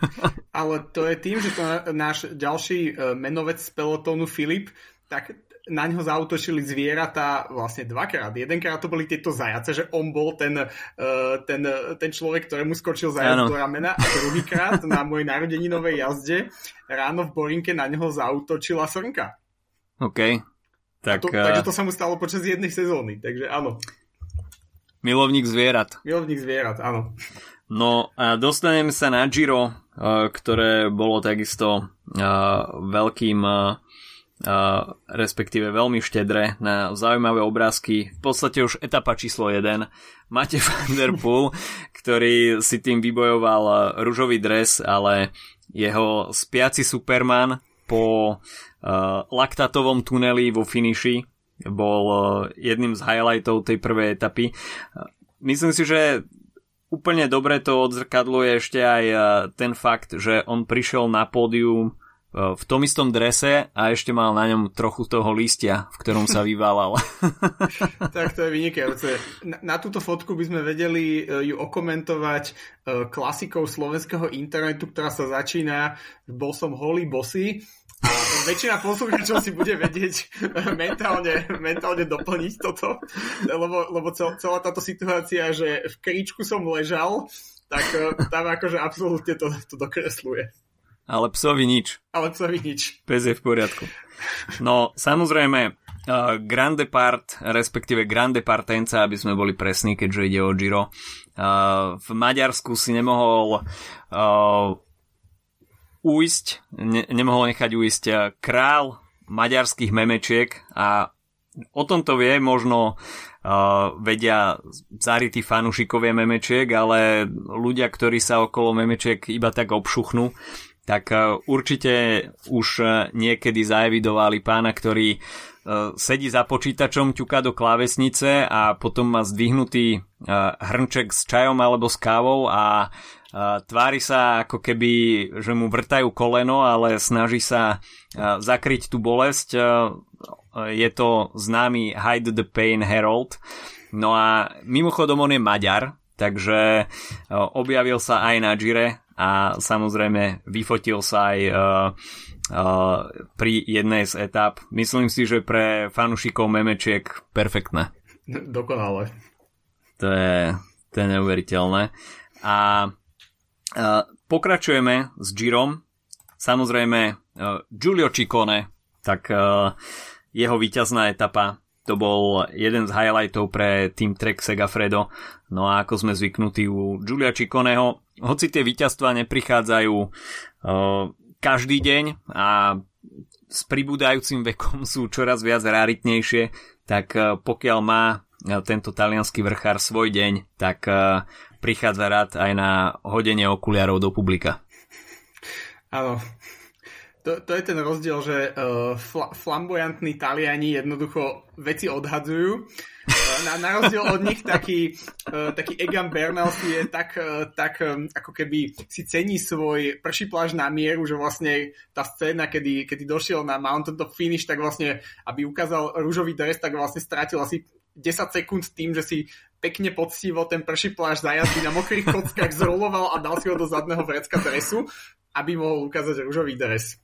ale to je tým, že to náš ďalší eh, menovec z pelotónu Filip, tak na ňo zautočili zvieratá vlastne dvakrát. Jedenkrát to boli tieto zajace, že on bol ten, uh, ten, ten človek, ktorému skočil zajac ano. do ramena a druhýkrát na mojej narodeninovej jazde ráno v Borinke na neho zautočila srnka. OK. Tak, to, uh... Takže to sa mu stalo počas jednej sezóny, takže áno. Milovník zvierat. Milovník zvierat, áno. No a dostaneme sa na Giro, uh, ktoré bolo takisto veľkým respektíve veľmi štedre na zaujímavé obrázky. V podstate už etapa číslo 1. Máte Van der Poel, ktorý si tým vybojoval rúžový dres, ale jeho spiaci Superman po uh, laktatovom tuneli vo finiši bol uh, jedným z highlightov tej prvej etapy. Myslím si, že úplne dobre to odzrkadluje ešte aj ten fakt, že on prišiel na pódium v tom istom drese a ešte mal na ňom trochu toho listia, v ktorom sa vyválal. tak to je vynikajúce. Na, na túto fotku by sme vedeli e, ju okomentovať e, klasikou slovenského internetu, ktorá sa začína Bol som holý bosy. A väčšina poslucháčov si bude vedieť e, mentálne, mentálne doplniť toto, lebo, lebo cel, celá táto situácia, že v kríčku som ležal, tak tam akože absolútne to, to dokresluje. Ale psovi nič. Ale psovi nič. Pes je v poriadku. No, samozrejme, uh, Grand Depart, respektíve Grand Departenca, aby sme boli presní, keďže ide o Giro. Uh, v Maďarsku si nemohol uh, uísť, ne, nemohol nechať uísť uh, král maďarských memečiek a o tomto vie možno uh, vedia zarytí fanúšikovia memečiek, ale ľudia, ktorí sa okolo memečiek iba tak obšuchnú, tak e, určite už e, niekedy zaevidovali pána, ktorý e, sedí za počítačom, ťuká do klávesnice a potom má zdvihnutý hrnček s čajom alebo s kávou a tvári sa ako keby, že mu vrtajú koleno, ale snaží sa zakryť tú bolesť. Je to známy Hide the Pain Herald. No a mimochodom on je Maďar, takže objavil sa aj na Gire a samozrejme vyfotil sa aj uh, uh, pri jednej z etap. Myslím si, že pre fanúšikov memečiek perfektné. Dokonale. To je, to je neuveriteľné. A uh, pokračujeme s Girom. Samozrejme uh, Giulio Ciccone, tak uh, jeho víťazná etapa, to bol jeden z highlightov pre Team Trek Segafredo. No a ako sme zvyknutí u Giulia Cicconeho, hoci tie víťazstva neprichádzajú uh, každý deň a s pribúdajúcim vekom sú čoraz viac raritnejšie, tak uh, pokiaľ má tento talianský vrchár svoj deň, tak prichádza rád aj na hodenie okuliarov do publika. Áno, to, to je ten rozdiel, že uh, fl- flamboyantní Taliani jednoducho veci odhadzujú. Uh, na, na rozdiel od nich taký, uh, taký Egan Bernal si je tak, uh, tak um, ako keby si cení svoj prší pláž na mieru, že vlastne tá scéna, kedy, kedy došiel na Mountain Top Finish, tak vlastne, aby ukázal rúžový dres, tak vlastne strátil asi 10 sekúnd tým, že si pekne poctivo ten prší pláž zajazdy na mokrých kockách zroloval a dal si ho do zadného vrecka dresu, aby mohol ukázať rúžový dres.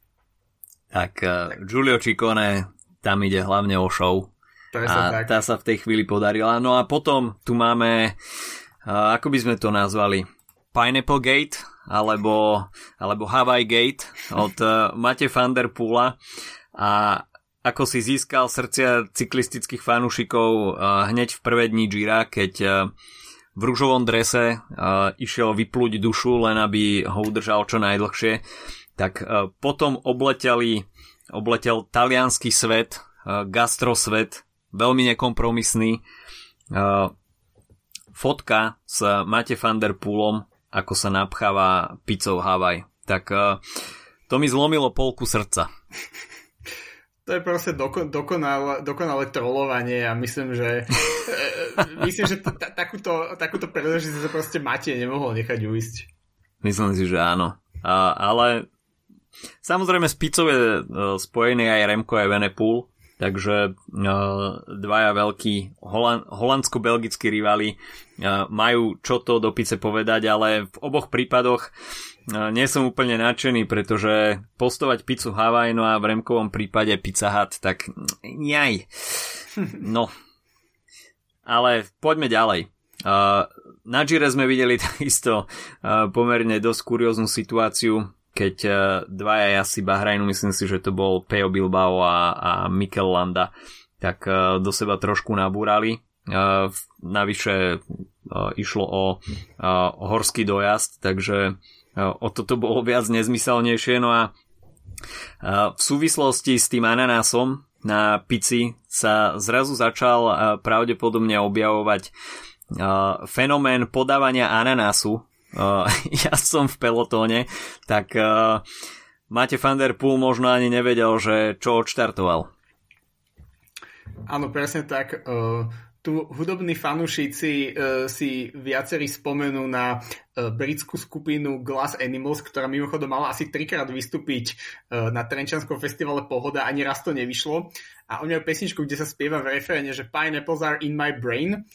Tak uh, Giulio Ciccone tam ide hlavne o show. A tá sa v tej chvíli podarila. No a potom tu máme, uh, ako by sme to nazvali, Pineapple Gate alebo, alebo Hawaii Gate od uh, Mate van der Poola a ako si získal srdcia cyklistických fanúšikov uh, hneď v prvé dni Gira, keď uh, v rúžovom drese uh, išiel vyplúť dušu, len aby ho udržal čo najdlhšie tak e, potom obleteli, obletel talianský svet, e, gastrosvet, veľmi nekompromisný. E, fotka s Mate van der Poolom, ako sa napcháva pizzou Havaj. Tak to mi zlomilo polku srdca. To je proste doko, dokonalé, dokonalé trolovanie a myslím, že myslím, že t- takúto, takúto príležitosť sa proste Matej nemohol nechať uísť. Myslím si, že áno. A, ale Samozrejme s pizzou je spojený aj Remko aj Venepool, takže uh, dvaja veľkí holand- holandsko-belgickí rivali uh, majú čo to do pice povedať, ale v oboch prípadoch uh, nie som úplne nadšený, pretože postovať pizzu Hawaii, no a v Remkovom prípade Pizza Hut, tak jaj. No. Ale poďme ďalej. Na Gire sme videli takisto pomerne dosť kurióznu situáciu keď uh, dvaja asi Bahrajnu, myslím si, že to bol Peo Bilbao a, a Mikel Landa, tak uh, do seba trošku nabúrali. Uh, navyše išlo o horský dojazd, takže o toto bolo viac nezmyselnejšie. No a v súvislosti s tým ananásom na pici sa zrazu začal pravdepodobne objavovať fenomén podávania ananásu uh, ja som v pelotóne, tak uh, Máte Van der Poel možno ani nevedel, že čo odštartoval. Áno, presne tak. Uh, tu hudobní fanúšici uh, si viacerí spomenú na uh, britskú skupinu Glass Animals, ktorá mimochodom mala asi trikrát vystúpiť uh, na Trenčanskom festivale Pohoda, ani raz to nevyšlo. A oni majú pesničku, kde sa spieva v referéne, že Pineapples are in my brain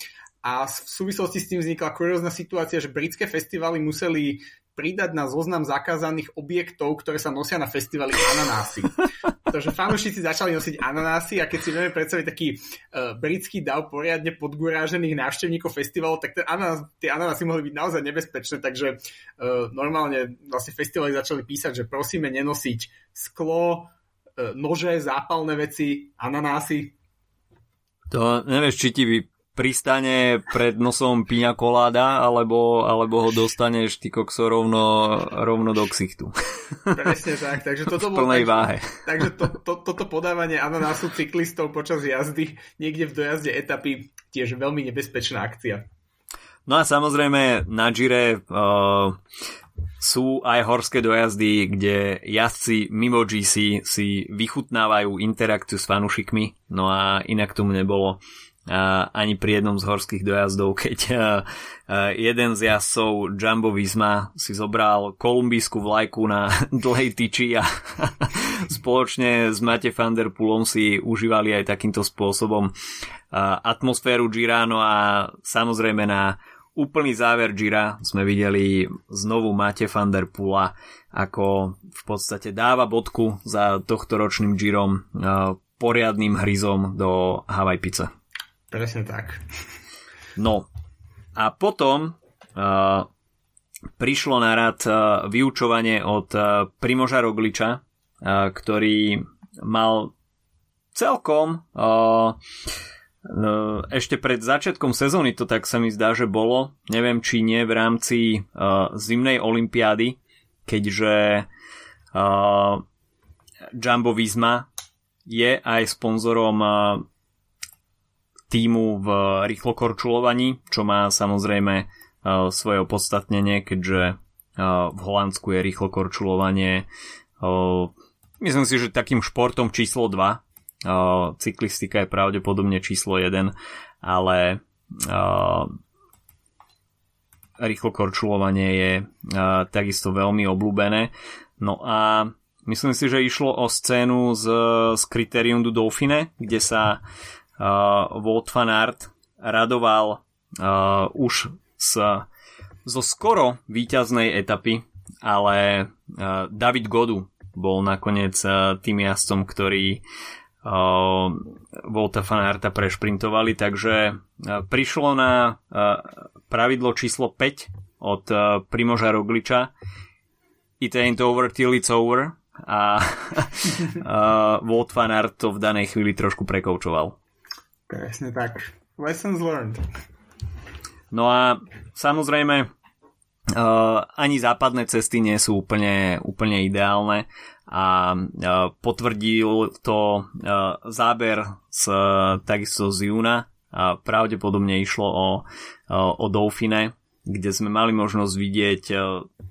a v súvislosti s tým vznikla kuriózna situácia, že britské festivaly museli pridať na zoznam zakázaných objektov, ktoré sa nosia na festivali ananásy. Takže fanúšici začali nosiť ananásy a keď si vieme predstaviť taký uh, britský dav poriadne podgurážených návštevníkov festivalov, tak ten ananás, tie ananásy mohli byť naozaj nebezpečné, takže uh, normálne vlastne festivaly začali písať, že prosíme nenosiť sklo, uh, nože, zápalné veci, ananásy. To nevieš, či ti by pristane pred nosom piňa koláda, alebo, alebo ho dostaneš ty kokso rovno, rovno do ksichtu. Presne tak, takže toto bolo... plnej tak, váhe. Takže to, to, toto podávanie ananásu cyklistov počas jazdy niekde v dojazde etapy tiež veľmi nebezpečná akcia. No a samozrejme na Gire uh, sú aj horské dojazdy, kde jazdci mimo GC si vychutnávajú interakciu s fanušikmi, no a inak tomu nebolo ani pri jednom z horských dojazdov, keď jeden z jazdcov Jumbo Visma si zobral kolumbijskú vlajku na dlhej tyči a spoločne s Mate van der Poolom si užívali aj takýmto spôsobom atmosféru Gira, no a samozrejme na úplný záver Gira sme videli znovu Mate van der Poola, ako v podstate dáva bodku za tohto ročným Girom poriadným hryzom do Hawaii Pizza. Presne tak. No a potom uh, prišlo na rad uh, vyučovanie od uh, Primoža Rogliča, uh, ktorý mal celkom. Uh, ešte pred začiatkom sezóny to tak sa mi zdá, že bolo. Neviem, či nie v rámci uh, zimnej olympiády, keďže uh, Jumbo Visma je aj sponzorom uh, týmu v rýchlokorčulovaní, čo má samozrejme uh, svoje opodstatnenie, keďže uh, v Holandsku je rýchlokorčulovanie uh, myslím si, že takým športom číslo 2 Uh, cyklistika je pravdepodobne číslo 1, ale uh, rýchlo korčulovanie je takisto veľmi obľúbené. No a myslím si, že išlo o scénu z, z Criterium du Dauphine, kde sa Wout van Aert radoval uh, už z, zo skoro víťaznej etapy, ale uh, David Godu bol nakoniec uh, tým jazdcom, ktorý uh, Volta Fanarta prešprintovali, takže uh, prišlo na uh, pravidlo číslo 5 od uh, Primoža Rogliča. It ain't over till it's over. A uh, Volt Van Aert to v danej chvíli trošku prekoučoval. Presne tak. Lessons learned. No a samozrejme uh, ani západné cesty nie sú úplne, úplne ideálne a potvrdil to záber z, takisto z júna a pravdepodobne išlo o, o Dauphine, kde sme mali možnosť vidieť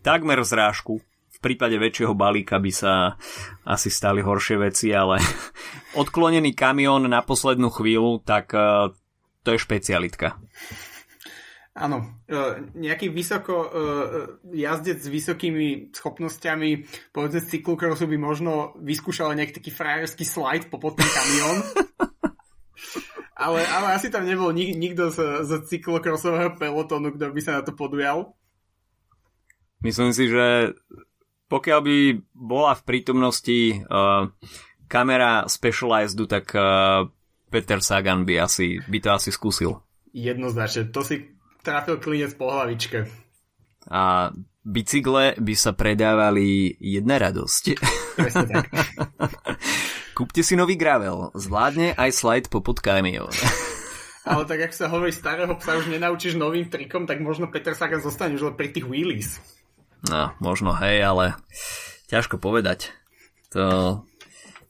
takmer zrážku. Prípade väčšieho balíka by sa asi stali horšie veci, ale odklonený kamión na poslednú chvíľu, tak to je špecialitka. Áno, e, nejaký vysoko e, jazdec s vysokými schopnosťami, povedzme z cyklokrosu by možno vyskúšal nejaký taký frajerský slide po ten kamión. ale, ale asi tam nebol nik, nikto z, z cyklokrosového pelotónu, kto by sa na to podujal. Myslím si, že pokiaľ by bola v prítomnosti uh, kamera Specialized, tak uh, Peter Sagan by, asi, by to asi skúsil. Jednoznačne. To si trafil klinec po hlavičke. A bicykle by sa predávali jedna radosť. Presne tak. Kúpte si nový gravel, zvládne aj slide po podkámiu. Ale tak, ak sa hovorí starého psa už nenaučíš novým trikom, tak možno Peter Sagan zostane už len pri tých wheelies. No, možno, hej, ale ťažko povedať. To...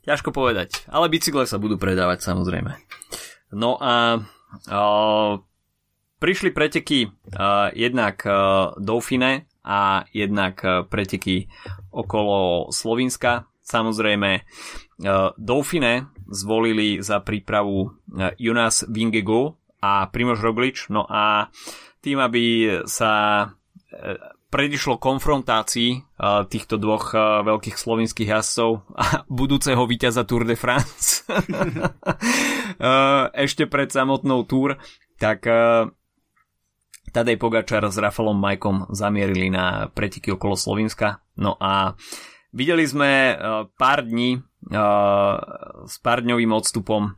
Ťažko povedať. Ale bicykle sa budú predávať, samozrejme. No a... a prišli preteky uh, jednak uh, Dauphine a jednak uh, preteky okolo Slovinska. Samozrejme, uh, Dauphine zvolili za prípravu uh, Jonas Vingego a Primož Roglič, no a tým, aby sa uh, predišlo konfrontácii uh, týchto dvoch uh, veľkých slovinských jazdcov a budúceho víťaza Tour de France uh, ešte pred samotnou Tour, tak uh, Tadej Pogačar s Rafalom Majkom zamierili na preteky okolo Slovenska. No a videli sme pár dní s pár dňovým odstupom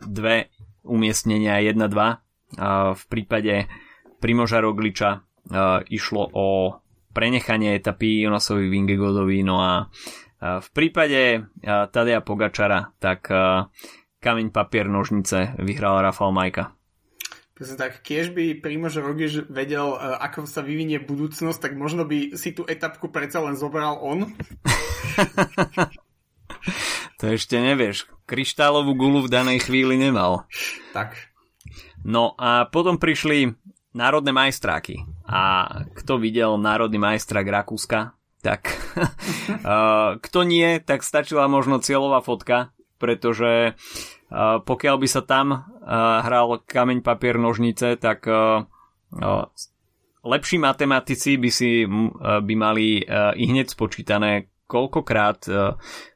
dve umiestnenia 1-2. V prípade Primoža Rogliča išlo o prenechanie etapy Jonasovi Vingegodovi, no a v prípade Tadeja Pogačara tak kameň papier nožnice vyhral Rafal Majka. Presne tak, keď by Primož Rogiš vedel, ako sa vyvinie budúcnosť, tak možno by si tú etapku predsa len zobral on. to ešte nevieš. Kryštálovú gulu v danej chvíli nemal. Tak. No a potom prišli národné majstráky. A kto videl národný majstrák Rakúska, tak kto nie, tak stačila možno cieľová fotka, pretože pokiaľ by sa tam hral kameň, papier, nožnice, tak lepší matematici by si by mali i hneď spočítané, koľkokrát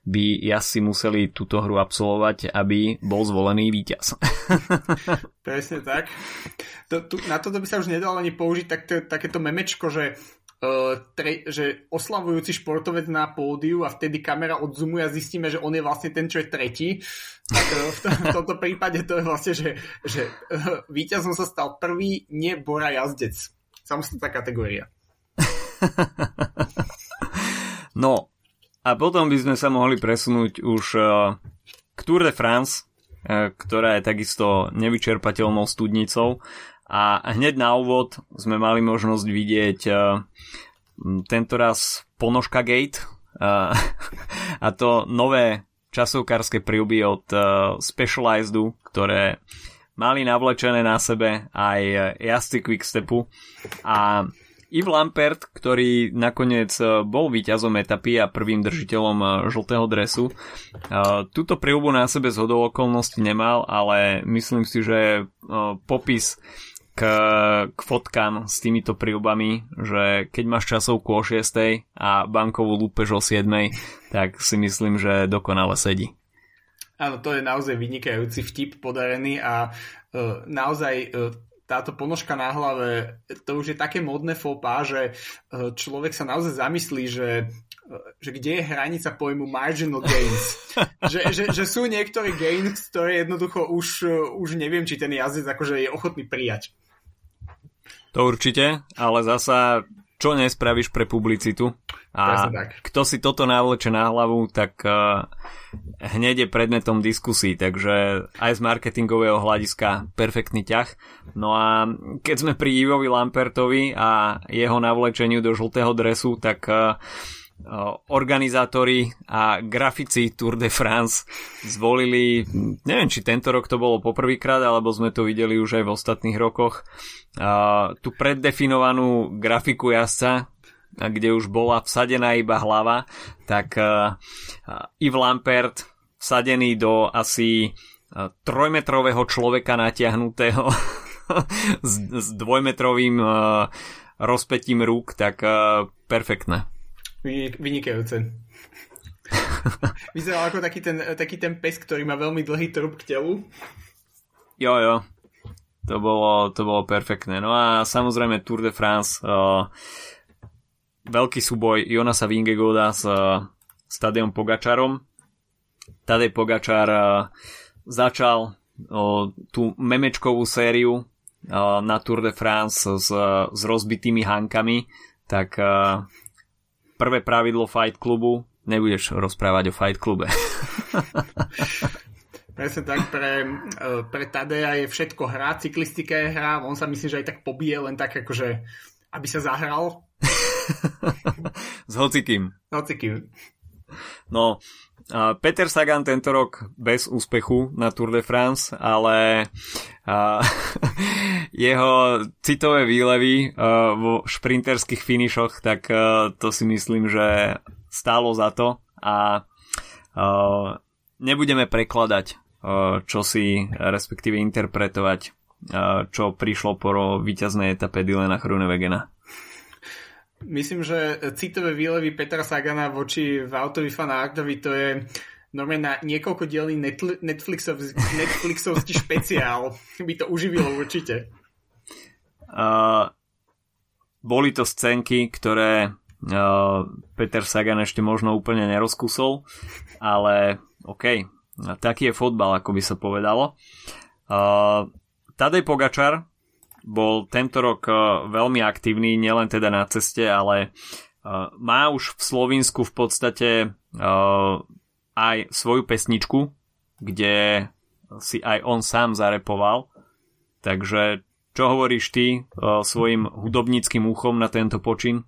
by asi museli túto hru absolvovať, aby bol zvolený víťaz. Presne tak. To, tu, na toto by sa už nedalo ani použiť tak, takéto memečko, že Uh, tre, že oslavujúci športovec na pódiu a vtedy kamera odzumuje a zistíme, že on je vlastne ten, čo je tretí. Tak uh, v, to, v tomto prípade to je vlastne, že, že víťazom sa stal prvý nebora jazdec. Samostatná kategória. no, a potom by sme sa mohli presunúť už uh, k Tour de France, ktorá je takisto nevyčerpateľnou studnicou. A hneď na úvod sme mali možnosť vidieť tento raz Ponožka Gate a to nové časovkárske prílby od Specializedu, ktoré mali navlečené na sebe aj jazdci Quickstepu. A Yves Lampert, ktorý nakoniec e, bol víťazom etapy a prvým držiteľom e, žltého dresu, e, túto príľbu na sebe z okolností nemal, ale myslím si, že popis k, k fotkám s týmito príľbami, že keď máš časovku o 6 a bankovú lúpež o 7, tak si myslím, že dokonale sedí. Áno, to je naozaj vynikajúci vtip podarený a uh, naozaj uh, táto ponožka na hlave, to už je také modné fópa, že uh, človek sa naozaj zamyslí, že že kde je hranica pojmu marginal gains. že, že, že sú niektoré gains, ktoré jednoducho už, už neviem, či ten jazdec akože je ochotný prijať. To určite, ale zasa čo nespravíš pre publicitu a kto si toto navleče na hlavu, tak uh, hneď je predmetom diskusí, takže aj z marketingového hľadiska perfektný ťah. No a keď sme pri Ivovi Lampertovi a jeho navlečeniu do žltého dresu, tak uh, organizátori a grafici Tour de France zvolili, neviem či tento rok to bolo poprvýkrát, alebo sme to videli už aj v ostatných rokoch, tú preddefinovanú grafiku jazdca, kde už bola vsadená iba hlava, tak uh, Yves Lampert vsadený do asi trojmetrového človeka natiahnutého s, dvojmetrovým rozpetím rúk, tak perfektné. Vynikajúce. Vyzeral ako taký ten, taký ten pes, ktorý má veľmi dlhý trup k telu. Jo, jo. To bolo, to bolo perfektné. No a samozrejme Tour de France, uh, veľký súboj Jonasa Vingegoda s uh, Stadion Pogačarom. Tadej Pogačar uh, začal uh, tú memečkovú sériu uh, na Tour de France s, s rozbitými hankami, tak uh, prvé pravidlo Fight klubu nebudeš rozprávať o Fight klube. Presne tak, pre, e, pre Tadeja je všetko hra, cyklistika je hra, on sa myslí, že aj tak pobije, len tak akože, aby sa zahral. S hocikým. S hocikým. No, Peter Sagan tento rok bez úspechu na Tour de France, ale jeho citové výlevy vo šprinterských finišoch, tak to si myslím, že stálo za to a nebudeme prekladať čo si respektíve interpretovať, čo prišlo po víťaznej etape Dylana Hrunewegena. Myslím, že citové výlevy Petra Sagana voči Vautovi Fanartovi to je normálne na niekoľko dielný Netflixov, Netflixovský špeciál. By to uživilo určite. Uh, boli to scénky, ktoré uh, Peter Sagan ešte možno úplne nerozkusol, ale OK, taký je fotbal, ako by sa povedalo. Uh, Tadej Pogačar bol tento rok uh, veľmi aktívny, nielen teda na ceste, ale uh, má už v Slovensku v podstate uh, aj svoju pesničku, kde si aj on sám zarepoval. Takže čo hovoríš ty svojim hudobníckým uchom na tento počin?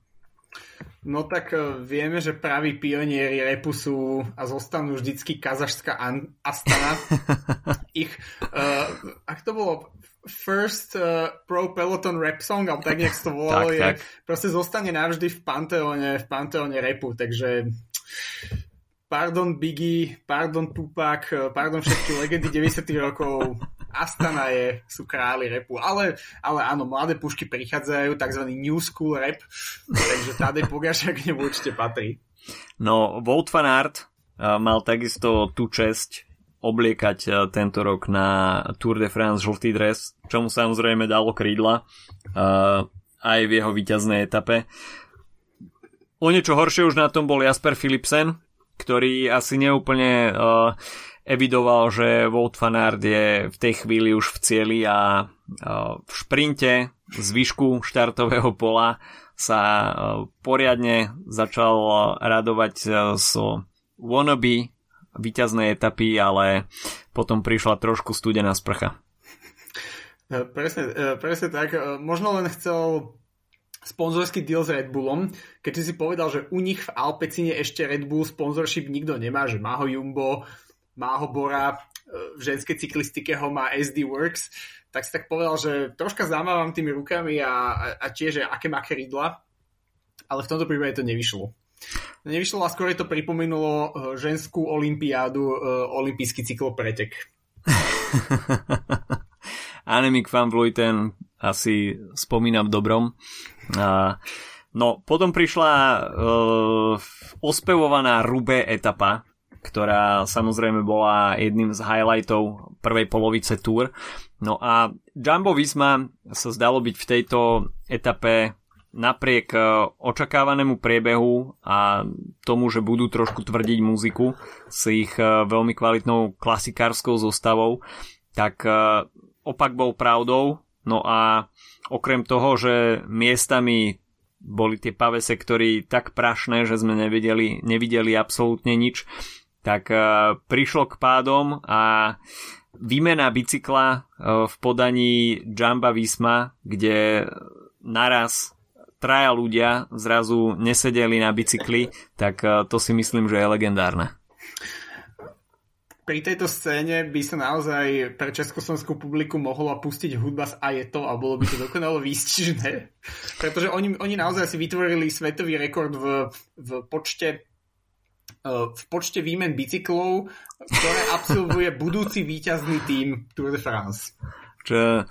No tak uh, vieme, že praví pionieri repu sú a zostanú vždycky kazašská Astana. Ich, uh, ak to bolo First uh, Pro Peloton Rap Song, alebo tak nejak to volalo, tak, je, tak. proste zostane navždy v panteóne, v panteóne repu, takže pardon Biggie, pardon Tupac, pardon všetky legendy 90 rokov, Astana je, sú králi repu. Ale, ale áno, mladé pušky prichádzajú, tzv. new school rap, takže Tadej Pogašak k nemu určite patrí. No, Volt van Aert uh, mal takisto tú česť obliekať uh, tento rok na Tour de France žltý dres, čomu samozrejme dalo krídla uh, aj v jeho víťaznej etape. O niečo horšie už na tom bol Jasper Philipsen, ktorý asi neúplne uh, evidoval, že Wout van Aert je v tej chvíli už v cieli a v šprinte z výšku štartového pola sa poriadne začal radovať so wannabe víťaznej etapy, ale potom prišla trošku studená sprcha. Presne, presne tak. Možno len chcel sponzorský deal s Red Bullom, keď si povedal, že u nich v Alpecine ešte Red Bull sponsorship nikto nemá, že má ho Jumbo, má ho Bora, v ženskej cyklistike ho má SD Works, tak si tak povedal, že troška zamávam tými rukami a, a, tiež, že aké má krídla, ale v tomto prípade to nevyšlo. Nevyšlo a skôr to pripomenulo eh, ženskú olympiádu, uh, olympijský cyklopretek. Annemiek van Vleuten asi spomínam dobrom. No, potom prišla uh, ospevovaná Rubé etapa, ktorá samozrejme bola jedným z highlightov prvej polovice túr. No a Jumbo Visma sa zdalo byť v tejto etape napriek e, očakávanému priebehu a tomu, že budú trošku tvrdiť muziku s ich e, veľmi kvalitnou klasikárskou zostavou, tak e, opak bol pravdou. No a okrem toho, že miestami boli tie pave sektory tak prašné, že sme nevideli, nevideli absolútne nič, tak prišlo k pádom a výmena bicykla v podaní Jamba Visma, kde naraz traja ľudia zrazu nesedeli na bicykli, tak eh, to si myslím, že je legendárne. Pri tejto scéne by sa naozaj pre československú publiku mohla pustiť hudba z Ajeto a bolo by to dokonalo výstižné. Pretože oni, oni naozaj si vytvorili svetový rekord v, v počte v počte výmen bicyklov, ktoré absolvuje budúci víťazný tým Tour de France. Čo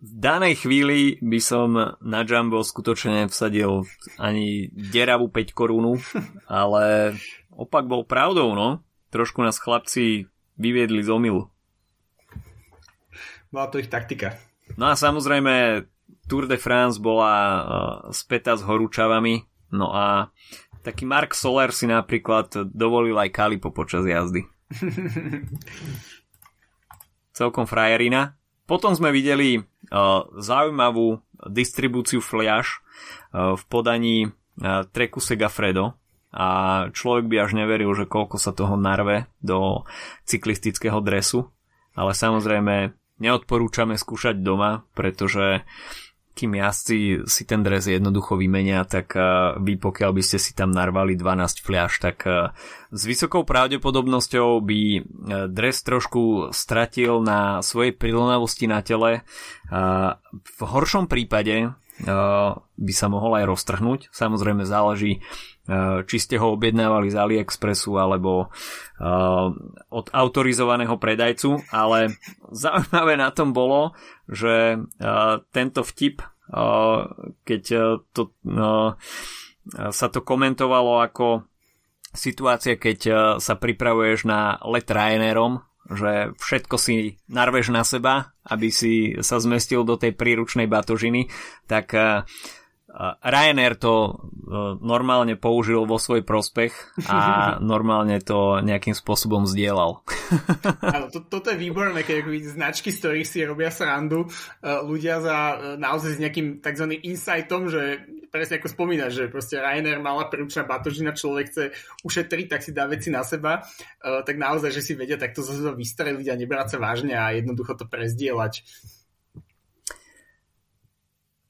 v danej chvíli by som na Jumbo skutočne vsadil ani deravú 5 korunu, ale opak bol pravdou, no. Trošku nás chlapci vyviedli z omilu. Bola to ich taktika. No a samozrejme Tour de France bola uh, späta s horúčavami, no a taký Mark Soler si napríklad dovolil aj kalipo počas jazdy. Celkom frajerina. Potom sme videli uh, zaujímavú distribúciu fliaž uh, v podaní uh, Treku Segafredo a človek by až neveril, že koľko sa toho narve do cyklistického dresu, ale samozrejme neodporúčame skúšať doma, pretože kým jazdci si ten dres jednoducho vymenia, tak vy pokiaľ by ste si tam narvali 12 fľaš, tak s vysokou pravdepodobnosťou by dres trošku stratil na svojej prilnavosti na tele. V horšom prípade by sa mohol aj roztrhnúť. Samozrejme záleží či ste ho objednávali z AliExpressu alebo od autorizovaného predajcu, ale zaujímavé na tom bolo, že tento vtip, keď to, sa to komentovalo ako situácia, keď sa pripravuješ na let Ryanairom, že všetko si narveš na seba, aby si sa zmestil do tej príručnej batožiny, tak Ryanair to e, normálne použil vo svoj prospech a normálne to nejakým spôsobom zdieľal. Áno, to, toto je výborné, keď značky, z ktorých si robia srandu e, ľudia za e, naozaj s nejakým tzv. insightom, že presne ako spomínaš, že proste Ryanair mala prúčna batožina, človek chce ušetriť, tak si dá veci na seba, tak naozaj, že si vedia takto zase vystreliť a nebrať sa vážne a jednoducho to prezdieľať.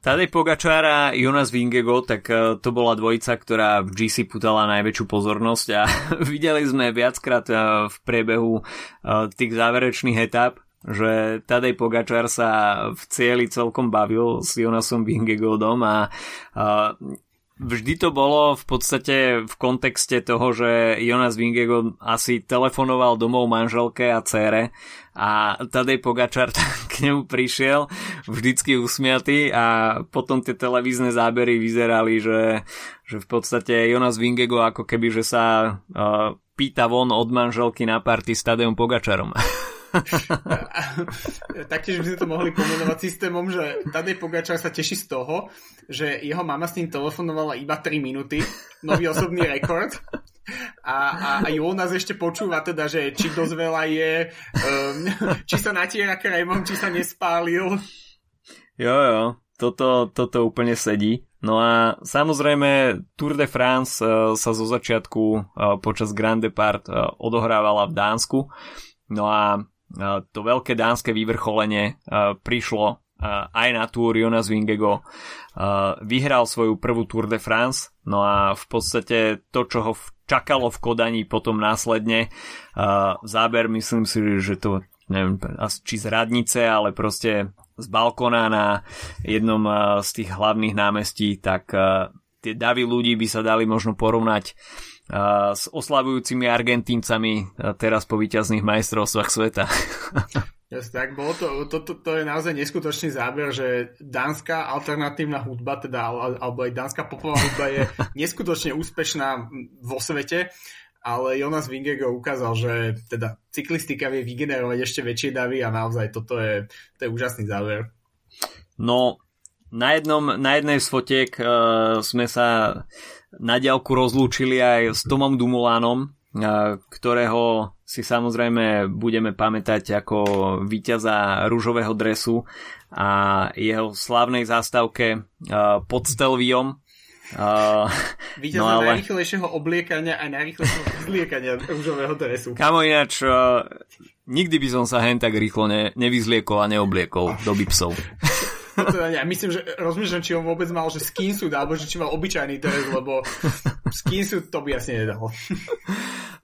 Tadej Pogačár a Jonas Vingego, tak e, to bola dvojica, ktorá v GC putala najväčšiu pozornosť a videli sme viackrát e, v priebehu e, tých záverečných etap, že Tadej Pogačár sa v cieli celkom bavil s Jonasom Vingegodom a vždy to bolo v podstate v kontexte toho, že Jonas Vingego asi telefonoval domov manželke a cére a Tadej Pogačar k nemu prišiel vždycky usmiatý a potom tie televízne zábery vyzerali, že, že v podstate Jonas Vingego ako keby, že sa uh, pýta von od manželky na party s Tadejom Pogačarom. Taktiež by sme to mohli pomenovať systémom, že Tadej Pogačar sa teší z toho, že jeho mama s ním telefonovala iba 3 minúty, nový osobný rekord. A, a, a Jonas ešte počúva teda, že či dosť veľa je, um, či sa natiera krémom, či sa nespálil. Jo, jo, toto, toto úplne sedí. No a samozrejme Tour de France sa zo začiatku počas Grand Depart odohrávala v Dánsku. No a to veľké dánske vyvrcholenie prišlo aj na Tour Jonas Vingego vyhral svoju prvú Tour de France no a v podstate to, čo ho čakalo v Kodani potom následne záber myslím si, že to neviem, či z radnice, ale proste z balkona na jednom z tých hlavných námestí, tak tie davy ľudí by sa dali možno porovnať s oslavujúcimi Argentíncami teraz po víťazných majstrovstvách sveta. Yes, tak bolo to, to, to, to je naozaj neskutočný záber, že dánska alternatívna hudba, teda, alebo aj dánska popová hudba je neskutočne úspešná vo svete, ale Jonas Vingego ukázal, že teda cyklistika vie vygenerovať ešte väčšie davy a naozaj toto je, to je úžasný záver. No, na, jednom, na jednej z fotiek uh, sme sa na diálku rozlúčili aj s Tomom Dumulánom, ktorého si samozrejme budeme pamätať ako víťaza rúžového dresu a jeho slávnej zástavke pod Stelviom. Víťaza no ale... najrychlejšieho obliekania a najrychlejšieho vyzliekania rúžového dresu. Kamo ináč, nikdy by som sa hen tak rýchlo ne, nevyzliekol a neobliekol do bipsov. teda ja myslím, že rozmýšľam, či on vôbec mal, že skinsuit, alebo že či mal obyčajný dres, lebo skinsuit to by asi nedal.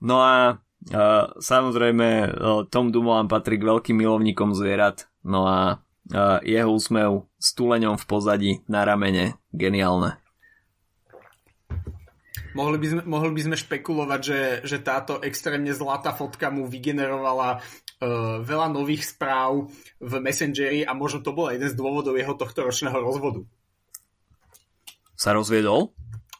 no a uh, samozrejme uh, Tom Dumoulin patrí k veľkým milovníkom zvierat, no a uh, jeho úsmev s tuleňom v pozadí na ramene, geniálne. Mohli by sme, mohli by sme špekulovať, že, že táto extrémne zlatá fotka mu vygenerovala uh, veľa nových správ v Messengeri a možno to bol jeden z dôvodov jeho tohto ročného rozvodu. Sa rozviedol?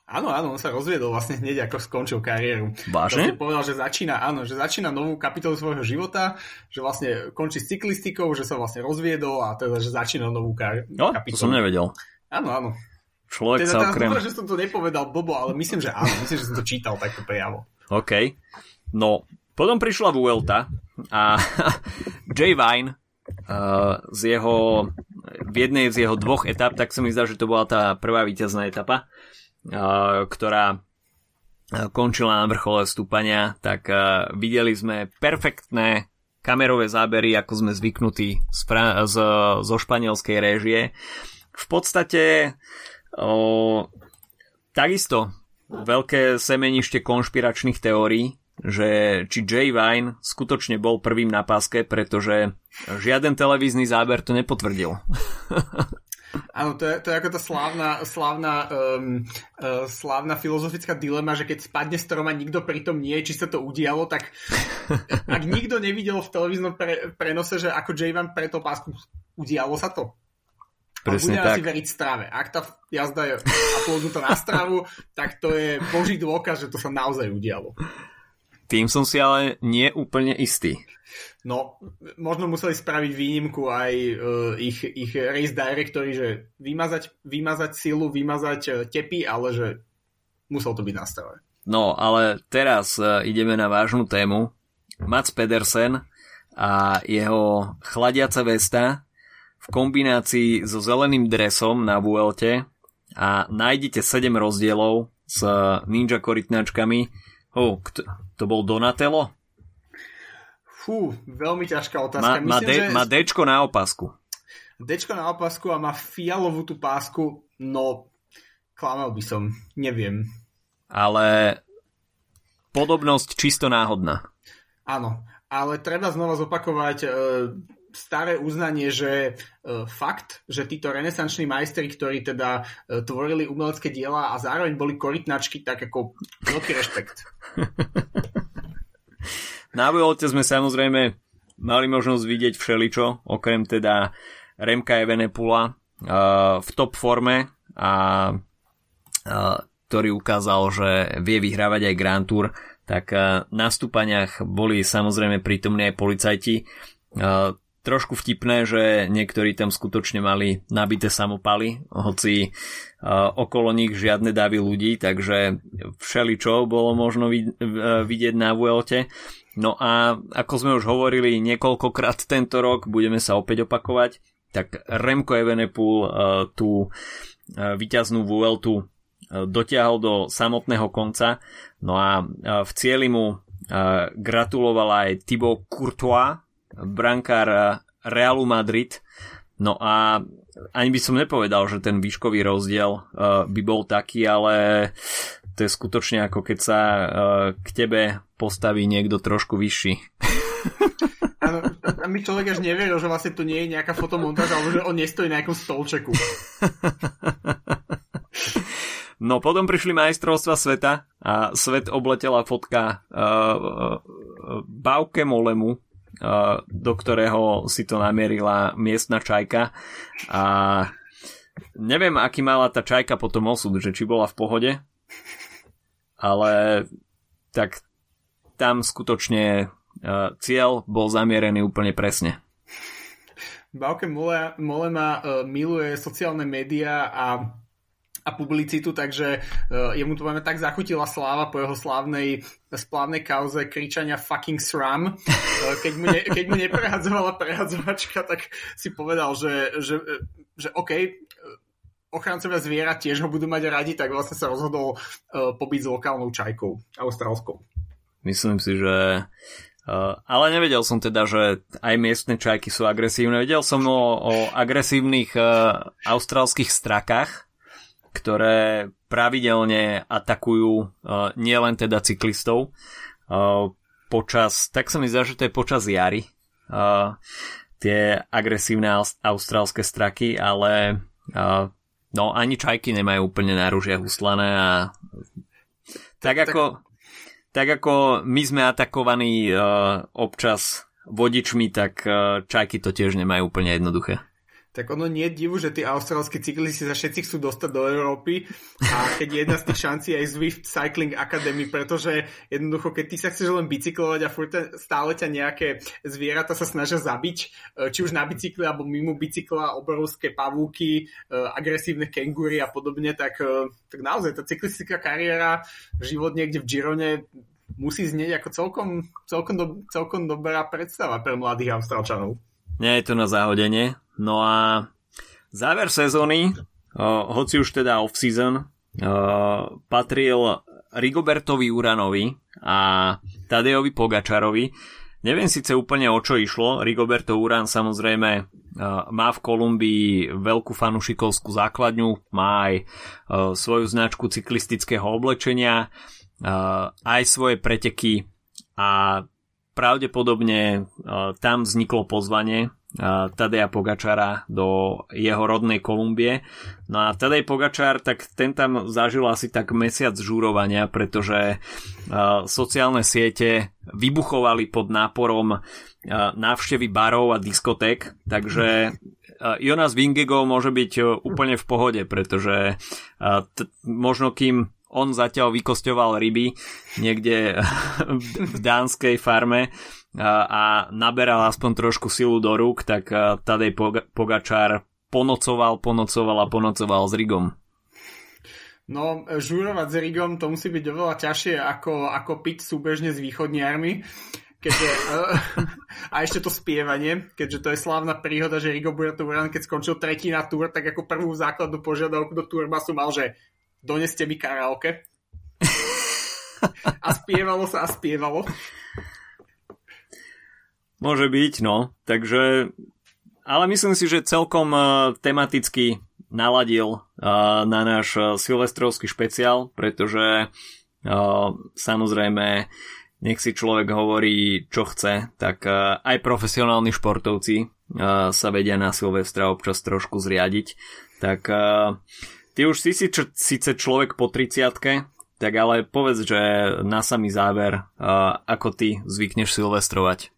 Áno, áno, on sa rozviedol vlastne hneď ako skončil kariéru. Vážne? Vlastne povedal, že začína, áno, že začína novú kapitolu svojho života, že vlastne končí s cyklistikou, že sa vlastne rozviedol a teda, že začína novú kar- no, kapitolu. to som nevedel. Áno, áno. Človek teda, sa okrem... Dúfam, že som to nepovedal blbo, ale myslím, že áno, myslím, že som to čítal takto priamo. OK. No, potom prišla Vuelta a Jay Vine uh, z jeho, v jednej z jeho dvoch etap, tak sa mi zdá, že to bola tá prvá víťazná etapa, ktorá končila na vrchole stúpania, tak videli sme perfektné kamerové zábery, ako sme zvyknutí z, z, zo španielskej réžie. V podstate uh, takisto veľké semenište konšpiračných teórií, že či Jay Vine skutočne bol prvým na páske, pretože žiaden televízny záber to nepotvrdil. Áno, to je, to je ako tá slávna, slávna, um, uh, slávna filozofická dilema, že keď spadne strom a nikto pritom nie, či sa to udialo, tak ak nikto nevidel v televíznom pre, prenose, že ako Jay Van preto pásku, udialo sa to. Presne a bude tak. asi veriť strave. Ak tá jazda je aplodnutá na stravu, tak to je boží dôkaz, že to sa naozaj udialo. Tým som si ale nie úplne istý. No, možno museli spraviť výnimku aj uh, ich, ich race directory, že vymazať, vymazať silu, vymazať uh, tepy, ale že musel to byť nastavené. No, ale teraz uh, ideme na vážnu tému. Mats Pedersen a jeho chladiaca vesta v kombinácii so zeleným dresom na Vuelte a nájdete 7 rozdielov s ninja korytnačkami. Oh, kto, to bol Donatello? Fú, veľmi ťažká otázka. Má, má, Myslím, D, že... má Dčko na opasku. Dčko na opasku a má fialovú tú pásku, no klamal by som, neviem. Ale podobnosť čisto náhodná. Áno, ale treba znova zopakovať e, staré uznanie, že e, fakt, že títo renesanční majstri, ktorí teda e, tvorili umelecké diela a zároveň boli korytnačky, tak ako veľký rešpekt. Na Vuelte sme samozrejme mali možnosť vidieť všeličo, okrem teda Remka Evenepula uh, v top forme a uh, ktorý ukázal, že vie vyhrávať aj Grand Tour, tak uh, na stúpaniach boli samozrejme prítomní aj policajti. Uh, trošku vtipné, že niektorí tam skutočne mali nabité samopaly, hoci uh, okolo nich žiadne davy ľudí, takže všeličo bolo možno vid- vidieť na Vuelte. No a ako sme už hovorili niekoľkokrát tento rok, budeme sa opäť opakovať, tak Remko Evenepoel uh, tú víťaznú Vueltu dotiahol do samotného konca. No a v cieli mu gratuloval aj Thibaut Courtois, brankár Realu Madrid. No a ani by som nepovedal, že ten výškový rozdiel by bol taký, ale to je skutočne ako keď sa k tebe postaví niekto trošku vyšší. Áno, a mi človek až neveril, že vlastne to nie je nejaká fotomontáž, alebo že on nestojí na nejakom stolčeku. No potom prišli majstrovstva sveta a svet obletela fotka uh, uh, Bauke Molemu, uh, do ktorého si to namierila miestna čajka a neviem, aký mala tá čajka potom osud, že či bola v pohode, ale tak tam skutočne uh, cieľ bol zamierený úplne presne. Bauke Molema uh, miluje sociálne médiá a a publicitu, takže uh, jemu to máme tak zachutila sláva po jeho slávnej splávnej kauze kričania fucking sram. Uh, keď, mu ne, keď mu neprehadzovala prehadzovačka, tak si povedal, že, že, že OK, ochrancovia zvierat tiež ho budú mať radi, tak vlastne sa rozhodol uh, pobyť s lokálnou čajkou, austrálskou. Myslím si, že Uh, ale nevedel som teda, že aj miestne čajky sú agresívne. Vedel som o, o agresívnych uh, austrálskych strakách, ktoré pravidelne atakujú uh, nielen teda cyklistov uh, počas, tak sa mi zdá, že to je počas jary uh, tie agresívne austrálske straky, ale uh, no ani čajky nemajú úplne na rúžiach uslané a tak, tak ako tak ako my sme atakovaní uh, občas vodičmi, tak uh, čajky to tiež nemajú úplne jednoduché tak ono nie je divu, že tí austrálsky cyklisti sa všetci chcú dostať do Európy a keď jedna z tých šancí aj Zwift Cycling Academy, pretože jednoducho, keď ty sa chceš len bicyklovať a furt stále ťa nejaké zvieratá sa snažia zabiť, e, či už na bicykli alebo mimo bicykla, obrovské pavúky, e, agresívne kengúry a podobne, tak, e, tak naozaj tá cyklistická kariéra, život niekde v Girone musí znieť ako celkom, celkom, do, celkom dobrá predstava pre mladých Austrálčanov. Nie je to na záhodenie. No a záver sezóny, hoci už teda off-season, patril Rigobertovi Uranovi a Tadejovi Pogačarovi. Neviem síce úplne o čo išlo. Rigoberto Uran samozrejme má v Kolumbii veľkú fanušikovskú základňu, má aj svoju značku cyklistického oblečenia, aj svoje preteky a pravdepodobne tam vzniklo pozvanie Tadeja Pogačara do jeho rodnej Kolumbie. No a Tadej Pogačar, tak ten tam zažil asi tak mesiac žúrovania, pretože sociálne siete vybuchovali pod náporom návštevy barov a diskoték, takže Jonas Vingego môže byť úplne v pohode, pretože t- možno kým on zatiaľ vykosťoval ryby niekde v dánskej farme, a naberal aspoň trošku silu do rúk, tak Tadej Pogačár ponocoval, ponocoval a ponocoval s Rigom. No, žurovať s Rigom to musí byť oveľa ťažšie ako, ako piť súbežne s východniarmi. Keďže, a ešte to spievanie, keďže to je slávna príhoda, že Rigo Buraturan, keď skončil tretí na túr, tak ako prvú základnú požiadavku do turbasu mal, že doneste mi karaoke. A spievalo sa a spievalo. Môže byť, no. Takže, ale myslím si, že celkom uh, tematicky naladil uh, na náš uh, silvestrovský špeciál, pretože samozrejme nech si človek hovorí, čo chce, tak aj profesionálni športovci sa vedia na Silvestra občas trošku zriadiť. Tak ty už si, síce človek po 30 tak ale povedz, že na samý záver, ako ty zvykneš silvestrovať.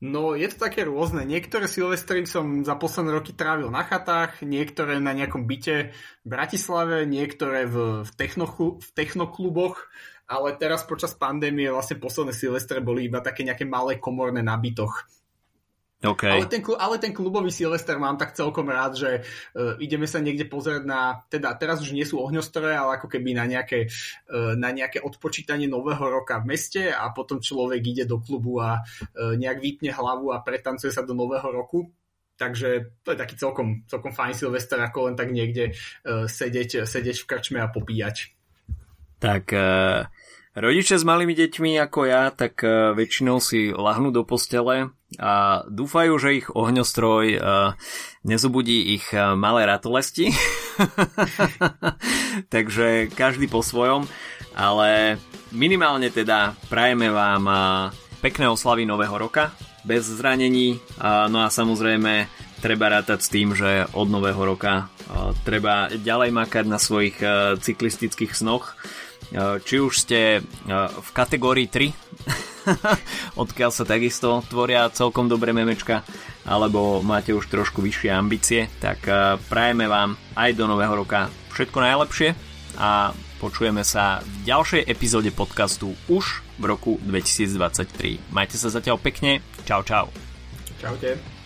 No, je to také rôzne. Niektoré silvestry som za posledné roky trávil na chatách, niektoré na nejakom byte v Bratislave, niektoré v, v, technochu, v technokluboch, ale teraz počas pandémie vlastne posledné silvestre boli iba také nejaké malé komorné na bytoch. Okay. Ale, ten, ale ten klubový Silvester mám tak celkom rád, že uh, ideme sa niekde pozrieť na, teda teraz už nie sú ohňostroje, ale ako keby na nejaké, uh, na nejaké odpočítanie nového roka v meste a potom človek ide do klubu a uh, nejak vypne hlavu a pretancuje sa do nového roku. takže to je taký celkom, celkom fajn Silvester, ako len tak niekde uh, sedieť, sedieť v krčme a popíjať. Tak uh, rodičia s malými deťmi ako ja, tak uh, väčšinou si lahnú do postele a dúfajú, že ich ohňostroj uh, nezobudí ich uh, malé ratolesti. Takže každý po svojom, ale minimálne teda prajeme vám uh, pekné oslavy nového roka, bez zranení. No a samozrejme treba rátať s tým, že od nového roka treba ďalej makať na svojich cyklistických snoch. Či už ste v kategórii 3, odkiaľ sa takisto tvoria celkom dobré memečka, alebo máte už trošku vyššie ambície, tak prajeme vám aj do nového roka všetko najlepšie a počujeme sa v ďalšej epizóde podcastu už v roku 2023. Majte sa zatiaľ pekne. Čau, čau. Čaute.